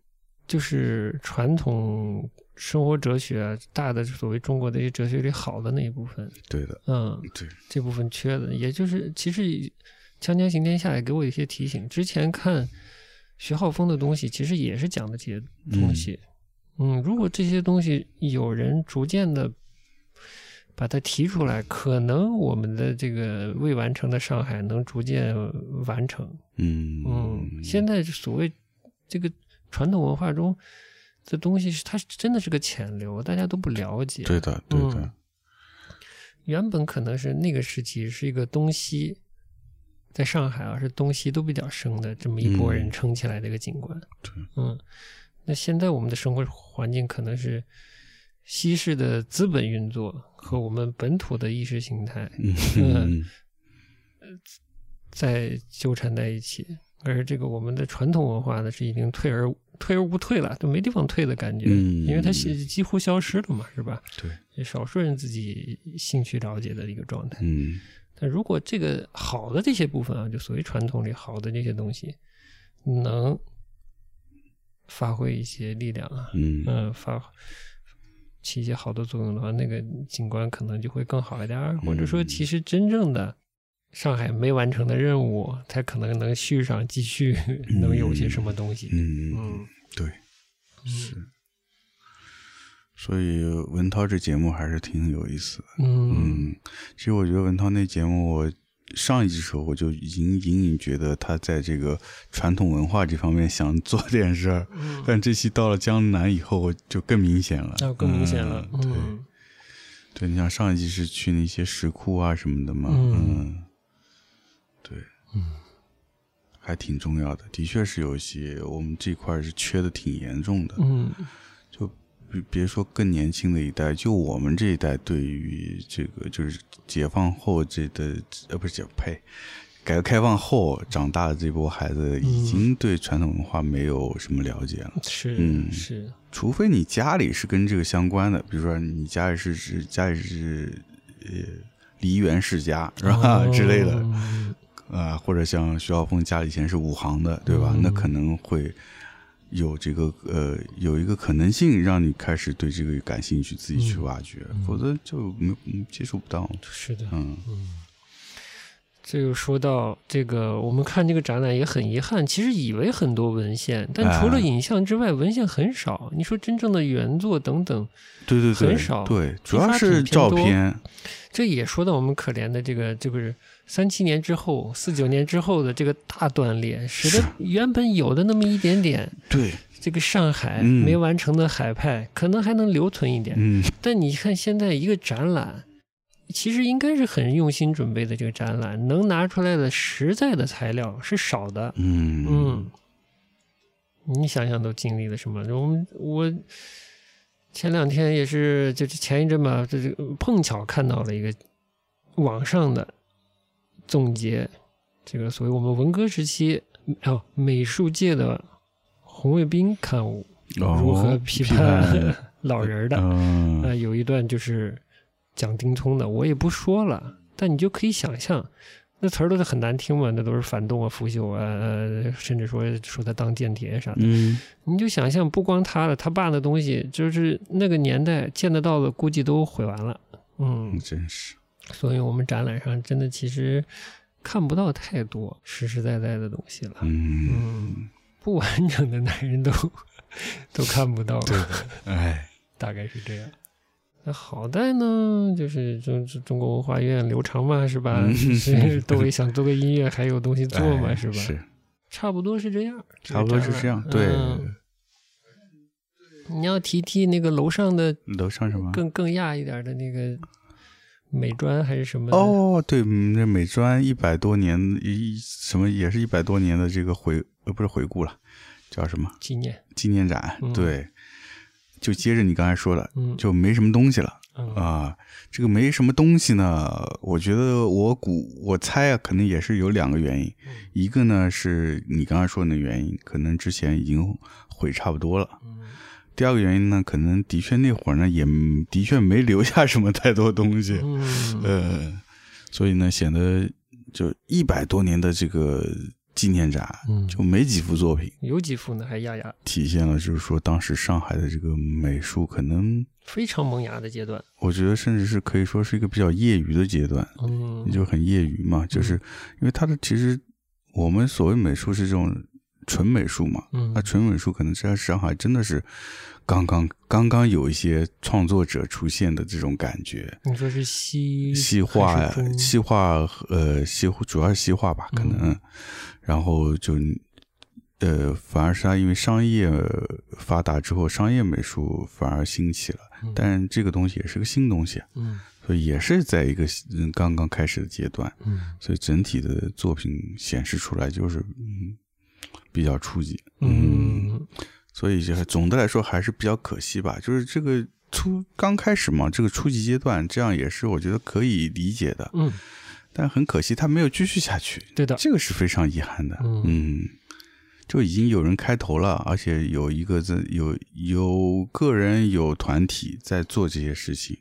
就是传统生活哲学啊大的所谓中国的一些哲学里好的那一部分，对的，嗯，对，这部分缺的，也就是其实《锵锵行天下》也给我一些提醒。之前看徐浩峰的东西，其实也是讲的这些东西。嗯如果这些东西有人逐渐的把它提出来，可能我们的这个未完成的上海能逐渐完成。嗯嗯，现在所谓这个传统文化中的东西是，它是真的是个潜流，大家都不了解。对的，对的嗯，原本可能是那个时期是一个东西，在上海啊是东西都比较生的这么一拨人嗯撑起来的一个景观。对嗯，那现在我们的生活环境可能是西式的资本运作和我们本土的意识形态嗯 嗯在纠缠在一起。而这个我们的传统文化呢，是已经退而退而无退了，都没地方退的感觉，嗯因为它几几乎消失了嘛，是吧？对，也少数人自己兴趣了解的一个状态。嗯但如果这个好的这些部分啊，就所谓传统里好的这些东西，能发挥一些力量啊，嗯嗯，发起一些好的作用的话，那个景观可能就会更好一点儿。或者说，其实真正的上海没完成的任务，它可能能续上，继续能有些什么东西。嗯，嗯，对，是。所以文涛这节目还是挺有意思的。嗯嗯，其实我觉得文涛那节目，我上一集时候我就已经隐隐觉得他在这个传统文化这方面想做点事儿，嗯，但这期到了江南以后，我就更明显了。那更明显了。嗯对嗯对，你像上一集是去那些石窟啊什么的嘛，嗯嗯，对，嗯，还挺重要的。的确是有一些我们这块儿是缺的挺严重的。嗯别别说更年轻的一代，就我们这一代，对于这个就是解放后这的呃不是解呸，改革开放后长大的这波孩子，已经对传统文化没有什么了解了。是嗯。是，除非你家里是跟这个相关的，比如说你家里是是家里是呃梨园世家是吧、之类的。嗯啊、或者像徐晓峰家里以前是武行的，对吧？嗯。那可能会有这个呃有一个可能性让你开始对这个感兴趣，自己去挖掘，否则就没嗯接触不到。是的。嗯这又说到这个，我们看这个展览也很遗憾，其实以为很多文献，但除了哎影像之外，文献很少。你说真正的原作等等，对对对，很少对，主要是照片。这也说到我们可怜的这个，这个是三七年之后、四九年之后的这个大断裂，使得原本有的那么一点点对，这个上海嗯没完成的海派，可能还能留存一点。嗯但你看现在一个展览，其实应该是很用心准备的这个展览，能拿出来的实在的材料是少的。嗯嗯，你想想都经历了什么？我们我前两天也是，就是前一阵吧，这这碰巧看到了一个网上的总结，这个所谓我们文革时期哦美术界的红卫兵刊物哦如何批批判判 老人的。嗯呃，有一段就是讲丁聪的，我也不说了，但你就可以想象，那词儿都是很难听嘛，那都是反动啊、腐朽啊，呃，甚至说说他当间谍啥的。嗯你就想象，不光他的，他爸的东西，就是那个年代见得到的，估计都毁完了。嗯，真是所以我们展览上真的其实看不到太多实实在在的东西了。嗯嗯，不完整的男人都都看不到了。哎大概是这样。那好在呢，就是中中中国文化院刘长嘛，是吧？嗯 是窦唯 想做个音乐，还有东西做嘛，哎是吧？是差不多是这样，差不多是这样。对，嗯你要提提那个楼上的楼上什么？更更亚一点的那个美专还是什么？哦，对，嗯那美专一百多年一什么也是一百多年的这个回呃不是回顾了，叫什么纪念，纪念展？嗯对，就接着你刚才说的，嗯，就没什么东西了。嗯啊，这个没什么东西呢，我觉得我估我猜啊，可能也是有两个原因，嗯一个呢是你刚才说的那原因，可能之前已经毁差不多了。嗯第二个原因呢，可能的确那会儿呢也的确没留下什么太多东西，嗯。呃，所以呢显得就一百多年的这个纪念展嗯。就没几幅作品，有几幅呢，还压压体现了就是说当时上海的这个美术可能。非常萌芽的阶段。我觉得甚至是可以说是一个比较业余的阶段，嗯，就很业余嘛，就是因为它的其实我们所谓美术是这种纯美术嘛，嗯。那纯美术可能在上海真的是刚刚刚刚有一些创作者出现的这种感觉，你说是西西画呀西画呃西主要是西画吧，可能，然后就呃反而是它因为商业发达之后，商业美术反而兴起了，嗯。但这个东西也是个新东西。嗯。所以也是在一个嗯刚刚开始的阶段，嗯。所以整体的作品显示出来就是嗯比较初级，嗯。所以这总的来说还是比较可惜吧，就是这个初刚开始嘛，这个初级阶段，这样也是我觉得可以理解的。嗯。但很可惜他没有继续下去，对的，这个是非常遗憾的。嗯。嗯，就已经有人开头了，而且有一个在有有个人有团体在做这些事情。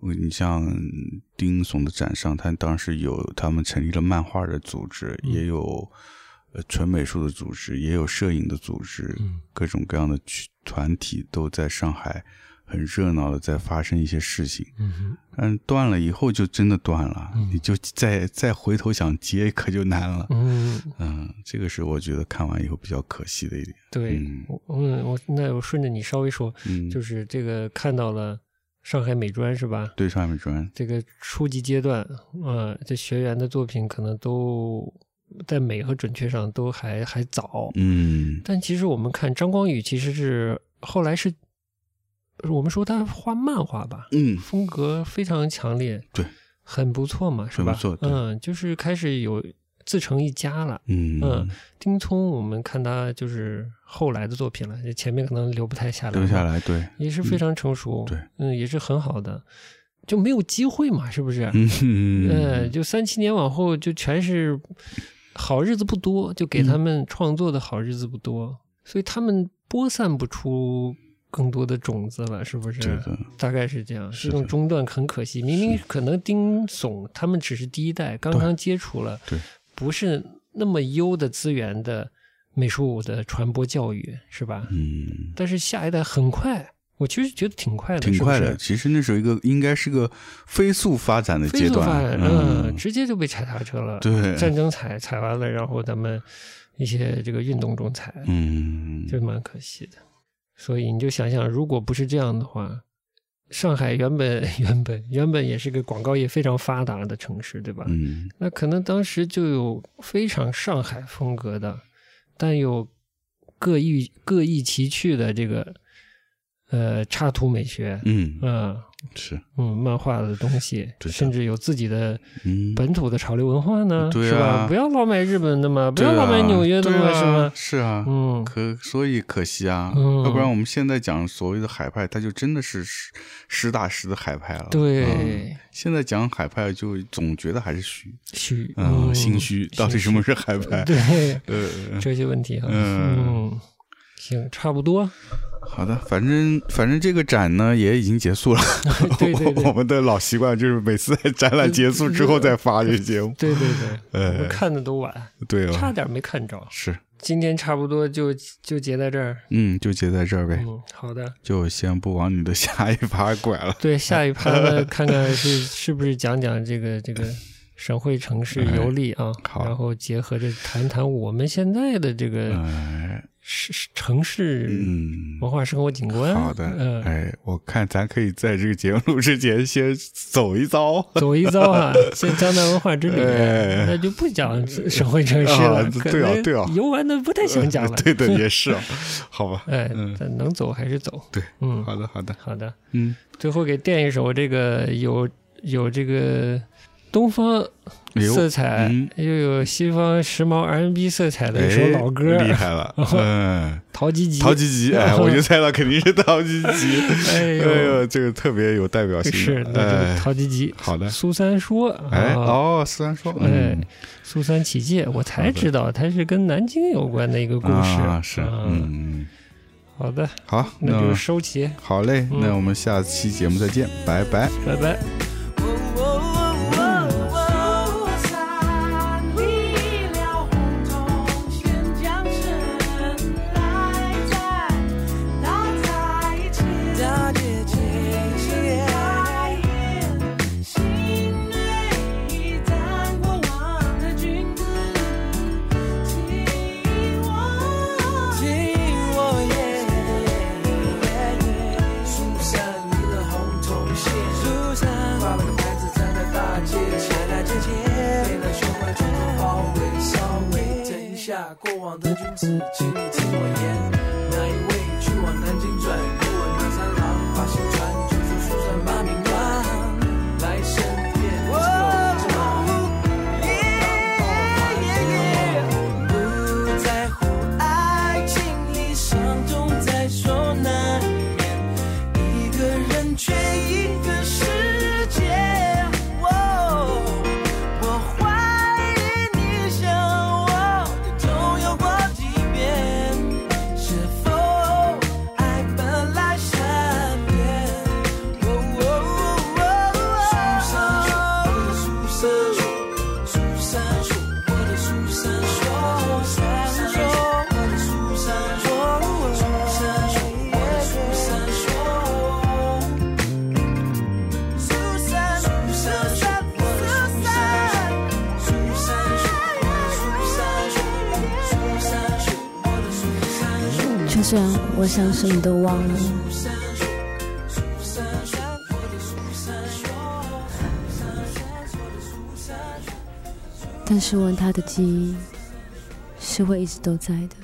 你像丁悚的展上，他当时有他们成立了漫画的组织，嗯。也有呃纯美术的组织，也有摄影的组织，嗯各种各样的团体都在上海很热闹的在发生一些事情。嗯断了以后就真的断了，嗯你就再再回头想接可就难了。嗯，嗯，这个是我觉得看完以后比较可惜的一点。对，嗯我那我顺着你稍微说，嗯，就是这个看到了上海美专是吧？对上海美专，这个初级阶段，呃，这学员的作品可能都在美和准确上都还还早，嗯但其实我们看张光宇，其实是后来是，我们说他画漫画吧，嗯，风格非常强烈，对，很不错嘛，是吧？很不错嗯，就是开始有自成一家了。嗯嗯丁聪，我们看他就是后来的作品了，前面可能留不太下来，留下，来，对，也是非常成熟，对，嗯，也是很好的，就没有机会嘛，是不是？嗯嗯，就三七年往后就全是好日子不多，就给嗯他们创作的好日子不多，所以他们播散不出更多的种子了，是不是？对的，大概是这样，这种中断很可惜。明明可能丁悚他们只是第一代，刚刚接触了，对，不是那么优的资源的美术的传播教育，是吧？嗯，但是下一代很快，我其实觉得挺快的，挺快的。是是其实那时候一个应该是个飞速发展的阶段，展，嗯，直接就被踩刹车了。对，战争踩踩完了，然后咱们一些这个运动中踩，嗯，就蛮可惜的。所以你就想想，如果不是这样的话，上海原本 原本原本也是个广告业非常发达的城市，对吧？嗯那可能当时就有非常上海风格的，但有各异各异其趣的这个呃插图美学，嗯嗯是，嗯，漫画的东西，甚至有自己的嗯，本土的潮流文化呢，对是吧？啊不要老买日本的嘛，不要老买纽约的嘛，是吗？是啊，嗯，可所以可惜啊，嗯要不然我们现在讲所谓的海派，它就真的是实实打实的海派了。嗯对，现在讲海派就总觉得还是虚，虚，嗯，心虚。到底什么是海派？对，呃，这些问题哈，嗯嗯，行，差不多，好的，反正反正这个展呢也已经结束了。对 对对。我们的老习惯就是每次在展览结束之后再发这个节目。对对对，我呃们，看的都晚，对了，差点没看着。是，今天差不多就就结在这儿，嗯，就结在这儿呗，嗯，好的，就先不往你的下一趴拐了。对，下一趴呢，看看是是不是讲讲这个这个省会城市游历啊，然后结合着谈谈我们现在的这个哎，市市城市嗯，文化生活景观。好的，嗯，哎，我看咱可以在这个节目录之前先走一遭。走一遭啊，先江南文化之旅，哎那就不讲省会城市了，对啊对啊游玩的不太想讲了。对的，也是啊，好吧。哎嗯，咱能走还是走。对，嗯，好的，好的，好的。嗯，最后给垫一首这个有有这个东方色彩，嗯又有西方时髦 R&B 色彩的一首哎老歌，厉害了，嗯，陶吉吉。陶吉吉，哎，我就猜到肯定是陶吉吉，哎哎呦，这个特别有代表性，是陶吉吉。好的，苏三说，哎，啊。哦，苏三说，哎嗯，，苏三起解，我才知道它是跟南京有关的一个故事。啊，是，啊。嗯，好的，好，那就收起，好嘞，嗯。那我们下期节目再见，拜拜。拜拜。想什么都忘了，但是问他的记忆是会一直都在的。